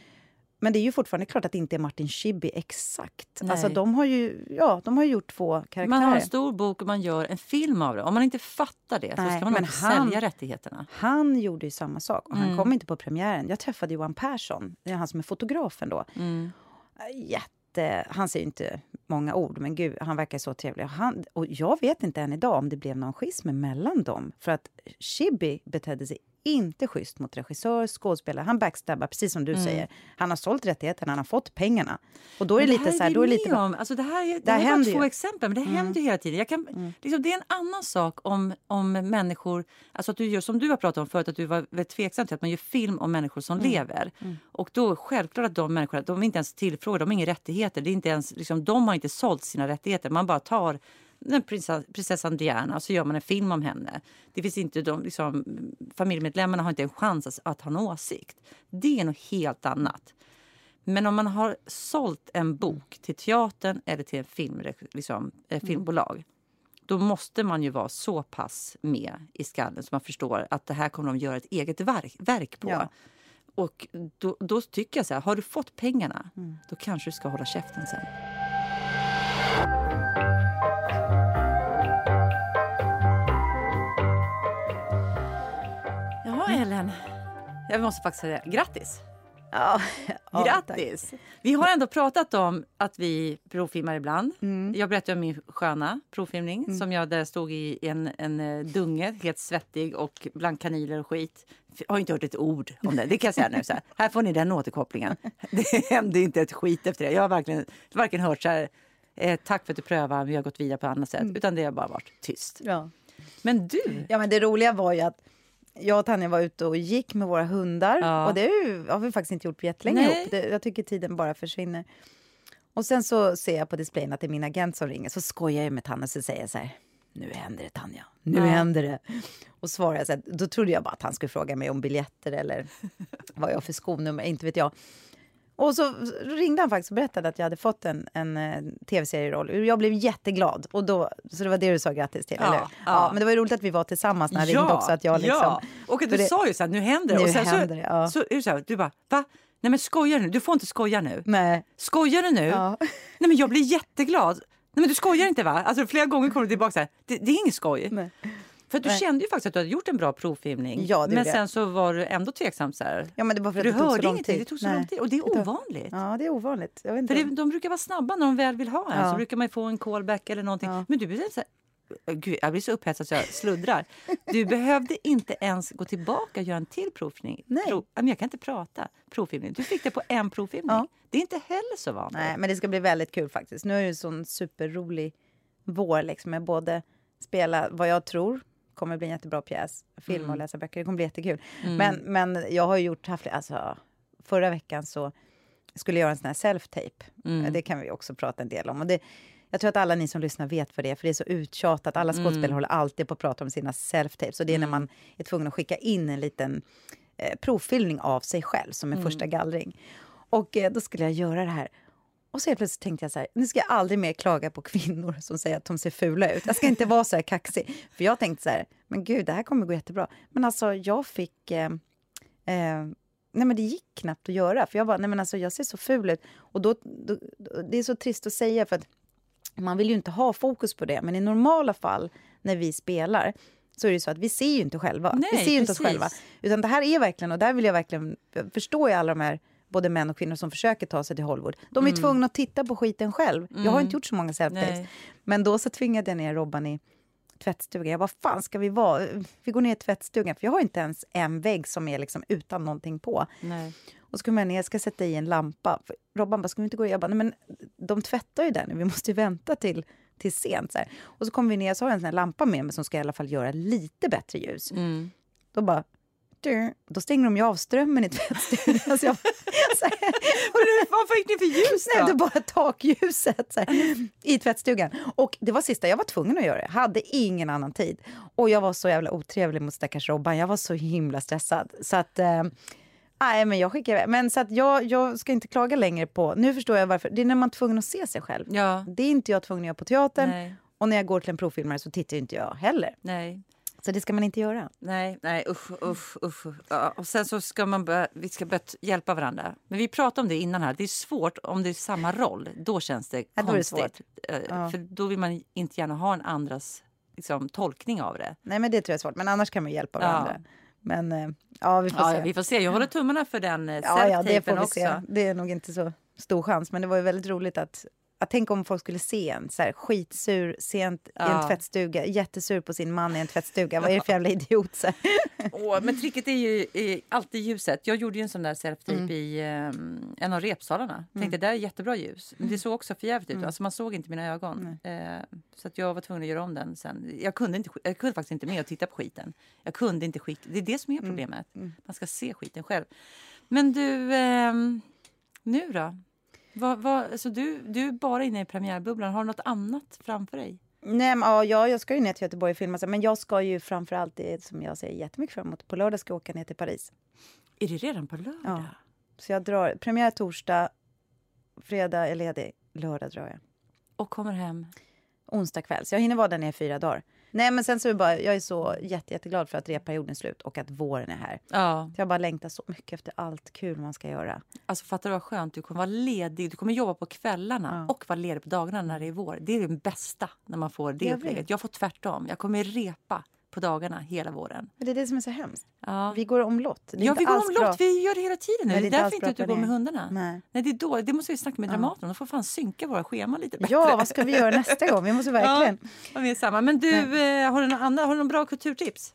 men det är ju fortfarande klart att det inte är Martin Schibbye exakt. Nej. Alltså de har ju, ja, de har gjort två karaktärer. Man har en stor bok och man gör en film av det. Om man inte fattar det så Nej, ska man inte han- sälja rättigheterna. Han gjorde ju samma sak och han Mm. kom inte på premiären. Jag träffade Johan Persson, han som är fotografen då. Mm. Jätte, han säger inte många ord, men gud, han verkar så trevlig. Han, och jag vet inte än idag om det blev någon schism mellan dem. För att Chibi betedde sig inte schysst mot regissör, skådespelare. Han backstabbar, precis som du Mm. säger. Han har sålt rättigheterna, han har fått pengarna. Och då är det Men lite så här, då är det lite... om. Alltså det här är, det Det här är två ju. exempel, men det Mm. händer ju hela tiden. Jag kan, Mm. liksom, det är en annan sak om, om människor... Alltså att du gör som du har pratat om förut, att du var väldigt tveksam till att man gör film om människor som Mm. lever. Mm. Och då självklart att de människorna, de är inte ens tillfrågade, de har inga rättigheter. Det är inte ens, liksom, de har inte sålt sina rättigheter. Man bara tar prinsess, prinsessan Diana och så gör man en film om henne. Det finns inte de, liksom, familjemedlemmarna har inte en chans att, att ha en åsikt. Det är något helt annat. Men om man har sålt en bok till teatern eller till en film, liksom, eh, filmbolag då måste man ju vara så pass med i skallen så man förstår att det här kommer de göra ett eget verk, verk på. Ja. Och då, då tycker jag så här, har du fått pengarna, Mm. då kanske du ska hålla käften sen. Ellen. Jag måste faktiskt säga grattis. Ja, ja. Grattis! Vi har ändå pratat om att vi provfilmar ibland. Mm. Jag berättade om min sköna provfilmning som jag där stod i en, en eh, dunge, helt svettig och bland kanyler och skit. Jag har inte hört ett ord om det. Det kan jag säga nu. Så här. här får ni den återkopplingen. Det hände inte ett skit efter det. Jag har verkligen varken hört så här, eh, tack för att du prövar, vi har gått vidare på annat sätt. Mm. Utan det har bara varit tyst. Ja. Men du, Ja, men det roliga var ju att jag och Tanja var ute och gick med våra hundar. Ja. Och det har vi faktiskt inte gjort på jättelänge ihop. Det, jag tycker tiden bara försvinner. Och sen så ser jag på displayen att det är min agent som ringer. Så skojar jag med Tanja och så säger så här. nu händer det Tanja, nu ja. händer det. Och svarade jag så här, då trodde jag bara att han skulle fråga mig om biljetter eller vad jag för skonummer, inte vet jag. Och så ringde han faktiskt och berättade att jag hade fått en, en, en eh, tv-serieroll. Jag blev jätteglad. Och då, så det var det du sa grattis till, ja, eller ja. ja. Men det var ju roligt att vi var tillsammans när han ja, ringde också. Att jag liksom, ja, och du det, sa ju så här, nu händer det. Nu och sen händer det, ja. så, så, så, så, du bara, va? Nej men skojar nu? Du får inte skoja nu. Nej. Skojar du nu? Ja. Nej men jag blir jätteglad. Nej men du skojar inte va? Alltså flera gånger kommer du tillbaka så här, det, det är inget skoj. Nej. För du Nej. kände ju faktiskt att du hade gjort en bra provfilmning. Ja, men sen så var du ändå tveksam. Så här. Ja, men det var för att du det hörde ingenting. Det tog så Nej. lång tid. Och det är ovanligt. Ja, det är ovanligt. Jag vet inte. För det, de brukar vara snabba när de väl vill ha en. Ja. Så brukar man få en callback eller någonting. Ja. Men du blev så här, Gud, jag blir så upphetsad så jag sluddrar. Du behövde inte ens gå tillbaka och göra en till provfilmning. Nej. Men jag kan inte prata. Provfilmning. Du fick det på en provfilmning. Ja. Det är inte heller så vanligt. Nej, men det ska bli väldigt kul faktiskt. Nu är det en sån superrolig vår liksom med både spela vad jag tror kommer bli en jättebra pjäs, film och mm. läsa böcker. Det kommer bli jättekul. Mm. Men, men jag har gjort, haft, alltså, förra veckan så skulle jag göra en sån här self-tape. Mm. Det kan vi också prata en del om. Och det, jag tror att alla ni som lyssnar vet vad det är, för det är så uttjatat. Alla skådespelare mm. håller alltid på att prata om sina self-tapes. Så det är när mm. man är tvungen att skicka in en liten eh, provfilmning av sig själv som en mm. första gallring. Och eh, då skulle jag göra det här. Och så plötsligt tänkte jag så här, nu ska jag aldrig mer klaga på kvinnor som säger att de ser fula ut. Jag ska inte vara så här kaxig. För jag tänkte så här, men gud, det här kommer gå jättebra. Men alltså, jag fick... Eh, eh, nej men det gick knappt att göra. För jag bara, nej men alltså jag ser så ful ut. Och då, då, det är så trist att säga för att man vill ju inte ha fokus på det. Men i normala fall när vi spelar så är det så att vi ser ju inte själva. Nej, vi ser inte oss själva. Utan det här är verkligen, och där vill jag verkligen förstå i alla de här både män och kvinnor som försöker ta sig till Hollywood. De är mm. tvungna att titta på skiten själv. Mm. Jag har inte mm. gjort så många self Men då så tvingade jag ner Robban i tvättstugan. Jag bara, fan ska vi vara? Vi går ner i tvättstugan, för jag har inte ens en vägg som är liksom utan någonting på. Nej. Och så kommer jag ner, jag ska sätta i en lampa. Robban bara, ska vi inte gå? Jag bara, nej men de tvättar ju där nu, vi måste ju vänta till, till sent. Så här. Och så kommer vi ner, så har jag en sån lampa med mig som ska i alla fall göra lite bättre ljus. Mm. Då bara, då stänger de ju av strömmen i tvättstugan. Alltså jag, Varför gick ni för ljus då? Nej, det var bara takljuset så här, i tvättstugan. Och det var sista, jag var tvungen att göra det. Jag hade ingen annan tid. Och jag var så jävla otrevlig mot stackars Robban. Jag var så himla stressad. Så att... Eh, Nej, men jag skickar iväg. Men så att jag, jag ska inte klaga längre på... Nu förstår jag varför. Det är när man är tvungen att se sig själv. Ja. Det är inte jag tvungen att göra på teatern. Nej. Och när jag går till en provfilmare så tittar inte jag heller. Nej. Så det ska man inte göra. Nej, nej usch, usch, usch. Ja, och sen så ska man börja, vi ska börja hjälpa varandra. Men vi pratade om det innan här. Det är svårt om det är samma roll. Då känns det ja, konstigt. Det eh, ja. För då vill man inte gärna ha en andras liksom, tolkning av det. Nej, men det tror jag är svårt. Men annars kan man hjälpa varandra. Men eh, ja, vi får se. vi får se. Jag håller tummarna för den eh, ja, ja, det får vi också. Se. Det är nog inte så stor chans, men det var ju väldigt roligt att att tänk om folk skulle se en så här, skitsur sent ja. i en tvättstuga, jättesur på sin man i en tvättstuga. Vad är det för jävla idiot? Så? Åh, men tricket är ju är alltid ljuset. Jag gjorde ju en sån där self mm. i um, en av repsalarna. Tänkte mm. det är jättebra ljus. Men det såg också förjävligt ut. Mm. Alltså man såg inte mina ögon. Uh, så att jag var tvungen att göra om den sen. Jag kunde, inte, jag kunde faktiskt inte med att titta på skiten. Jag kunde inte skicka. Det är det som är mm. problemet. Mm. Man ska se skiten själv. Men du, um, nu då? Vad, vad, alltså du, du är bara inne i premiärbubblan. Har du något annat framför dig? Nej, men, ja, jag ska ju ner till Göteborg och filma. Men jag ska ju framförallt, det som jag ser jättemycket fram emot, på lördag ska jag åka ner till Paris. Är det redan på lördag? Ja. Så jag drar, premiär torsdag, fredag är ledig, lördag drar jag. Och kommer hem? Onsdag kväll. Så jag hinner vara där nere i fyra dagar. Nej, men sen så är bara, jag är så jätte, jätteglad för att repperioden är slut och att våren är här. Ja. Jag bara längtar så mycket efter allt kul man ska göra. Alltså fattar du vad skönt? Du kommer vara ledig, du kommer jobba på kvällarna ja. och vara ledig på dagarna när det är vår. Det är det bästa när man får det upplägget. Jag får tvärtom. Jag kommer repa på dagarna hela våren. Men det är det som är så hemskt. Ja. Vi går omlott. Ja, vi går omlott. Vi gör det hela tiden nu. det är, det är därför inte att du går med hundarna. Nej. Nej, det, är då, det måste vi snacka med Dramaten ja. De får fan synka våra scheman lite bättre. Ja, vad ska vi göra nästa gång? Vi måste verkligen... Ja, vi är samma. Men du, eh, har du har några bra kulturtips?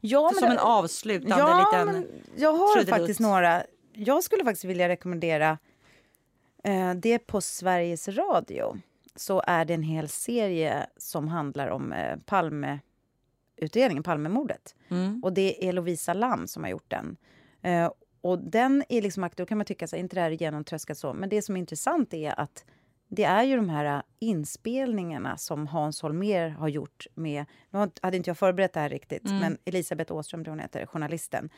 Ja, men Som en avslutande ja, liten men Jag har trudelutt. faktiskt några. Jag skulle faktiskt vilja rekommendera eh, det på Sveriges Radio. Så är det en hel serie som handlar om eh, Palme utredningen, Palmemordet. Mm. Och det är Lovisa Lam som har gjort den. Eh, och den är liksom aktuell, kan man tycka, så inte det här är genomtröskat så, men det som är intressant är att det är ju de här inspelningarna som Hans Holmér har gjort med... Nu hade inte jag förberett det här riktigt, Mm. men Elisabeth Åström, hon heter, journalisten.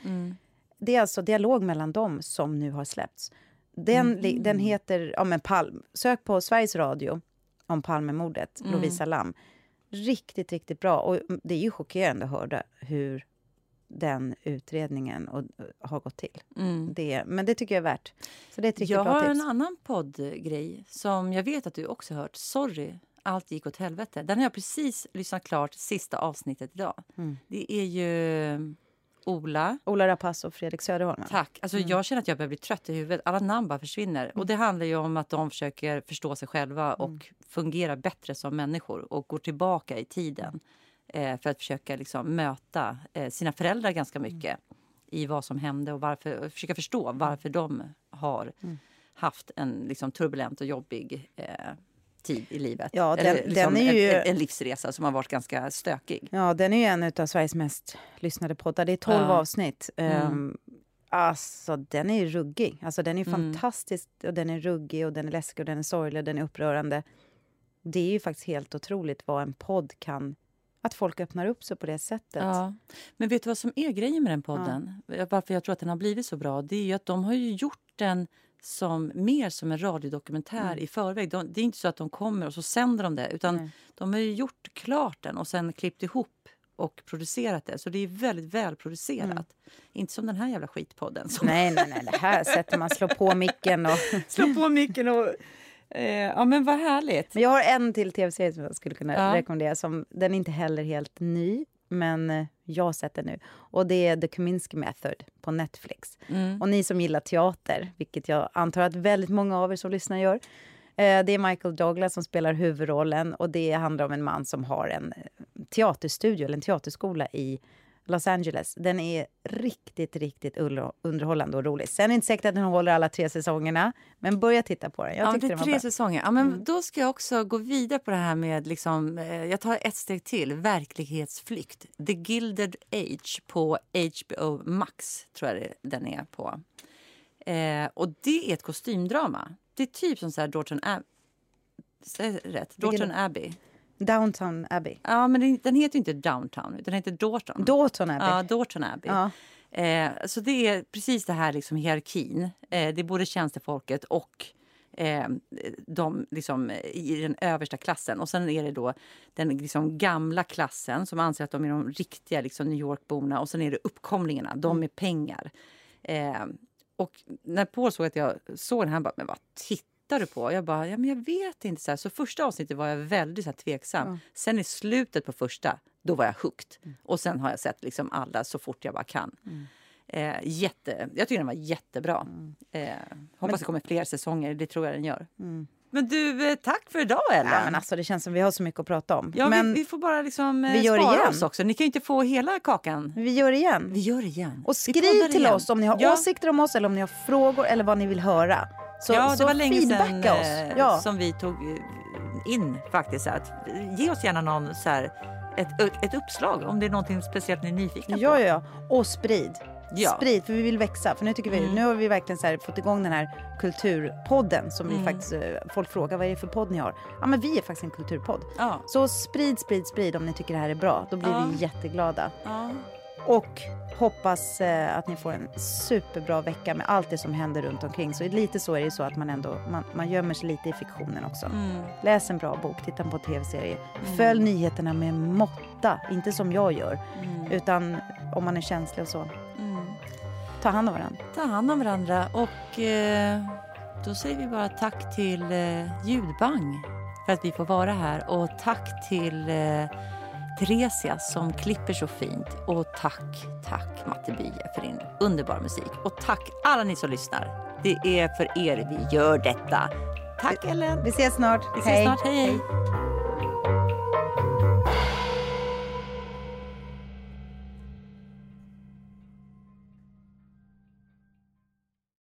Det är alltså dialog mellan dem som nu har släppts. Den, li- den heter... Ja, men Palm. Sök på Sveriges Radio om Palmemordet, Lovisa Lam. Riktigt, riktigt bra. Och det är ju chockerande att höra hur den utredningen och, har gått till. Det, men det tycker jag är värt. Så det är ett riktigt Jag bra har tips. en annan poddgrej som jag vet att du också hört. Sorry, allt gick åt helvete. Den har jag precis lyssnat klart sista avsnittet idag. Mm. Det är ju Ola. Ola Rapace och Fredrik Söderholm. Tack. Alltså, Jag känner att jag börjar bli trött i huvudet. Alla namn bara försvinner. Och Det handlar ju om att de försöker förstå sig själva och fungera bättre som människor och går tillbaka i tiden eh, för att försöka liksom, möta eh, sina föräldrar ganska mycket i vad som hände och varför, och försöka förstå varför de har haft en liksom, turbulent och jobbig eh, tid i livet. Ja, den- Eller, liksom, den är ju- en, en livsresa som har varit ganska stökig. Ja, den är ju en av Sveriges mest lyssnade poddar. Det är 12 Ja. avsnitt. Um, alltså, den är ju ruggig. Alltså, den är Mm. fantastisk. Och den är ruggig, och den är läskig, och den är sorglig, och den är upprörande. Det är ju faktiskt helt otroligt vad en podd kan... Att folk öppnar upp sig på det sättet. Ja. Men vet du vad som är grejen med den podden? Varför jag tror att den har blivit så bra? Det är ju att de har ju gjort den som mer som en radiodokumentär Mm. i förväg. De, det är inte så att de kommer och så sänder de det. Utan Nej. de har ju gjort klart den och sen klippt ihop och producerat det. Så det är väldigt välproducerat. Mm. Inte som den här jävla skitpodden som Nej, nej, nej. Det här sätter man slår på micken och... slår på micken och... Eh, ja men vad härligt. Men jag har en till tv-serie som jag skulle kunna Ja. rekommendera. Som, den är inte heller helt ny, men eh, jag har sett den nu. Och Det är The Kominsky Method på Netflix. Mm. Och ni som gillar teater, vilket jag antar att väldigt många av er som lyssnar gör. eh, Det är Michael Douglas som spelar huvudrollen och det handlar om en man som har en eh, teaterstudio, eller en teaterskola i Los Angeles. Den är riktigt, riktigt under- underhållande och rolig. Sen är det inte säkert att den håller alla tre säsongerna, men börja titta på den. Jag Ja, det är tre säsonger. Ja, men Då ska jag också gå vidare på det här med... Liksom, eh, jag tar ett steg till. Verklighetsflykt. The Gilded Age på HBO Max, tror jag det- den är på. Eh, och Det är ett kostymdrama. Det är typ som så här Dorton Abbey. Säg rätt. Dorton Abbey. Downton Abbey. Ja, men den, den heter inte Downtown, utan den heter Dorton. Dorton Abbey. Ja, Dorton Abbey. Ja. Eh, så det är precis det här liksom hierarkin. Eh, det är både tjänstefolket och eh, de liksom, i den översta klassen. Och sen är det då den liksom gamla klassen som anser att de är de riktiga liksom New York-borna. Och sen är det uppkomlingarna, de med pengar. Eh, och när Paul såg att jag såg den, han bara, men vad tittar du på? Jag bara, ja men jag vet inte. Så, här. så första avsnittet var jag väldigt så här, tveksam. Sen i slutet på första, då var jag hooked. Och sen har jag sett liksom alla så fort jag bara kan. Eh, jätte, jag tycker den var jättebra. Eh, hoppas det kommer fler säsonger, det tror jag den gör. Men du, eh, tack för idag Ellen. Ja, men alltså, det känns som vi har så mycket att prata om. ja, men vi, vi får bara liksom eh, vi gör spara igen. oss också. Ni kan ju inte få hela kakan. vi gör det igen. Vi gör det igen. Och skriv till igen. oss om ni har ja. åsikter om oss eller om ni har frågor eller vad ni vill höra. Så, ja, det så var länge sedan oss. eh, Ja. som vi tog eh, in faktiskt. Att, ge oss gärna någon så här, ett, ett uppslag om det är någonting speciellt ni är nyfikna Ja, på. ja, ja. Och sprid. Ja. Sprid, för vi vill växa. För nu, tycker vi, Mm. nu har vi verkligen så här fått igång den här kulturpodden som Mm. vi faktiskt, eh, folk frågar vad är det för podd ni har. Ja, men vi är faktiskt en kulturpodd. Ja. Så sprid, sprid, sprid om ni tycker det här är bra. Då blir Ja. vi jätteglada. Och hoppas eh, att ni får en superbra vecka med allt det som händer runt omkring. Så lite så är det så att man ändå man, man gömmer sig lite i fiktionen också. Mm. Läs en bra bok, titta på tv-serie. Följ nyheterna med måtta, inte som jag gör. Utan om man är känslig och så. Mm. Ta hand om varandra. Ta hand om varandra och eh, då säger vi bara tack till eh, Ljudbang för att vi får vara här och tack till eh, Theresia som klipper så fint och tack, tack Matte Bye för din underbara musik och tack alla ni som lyssnar. Det är för er vi gör detta. Tack Ellen! Vi ses snart. Vi ses snart, hej. hej.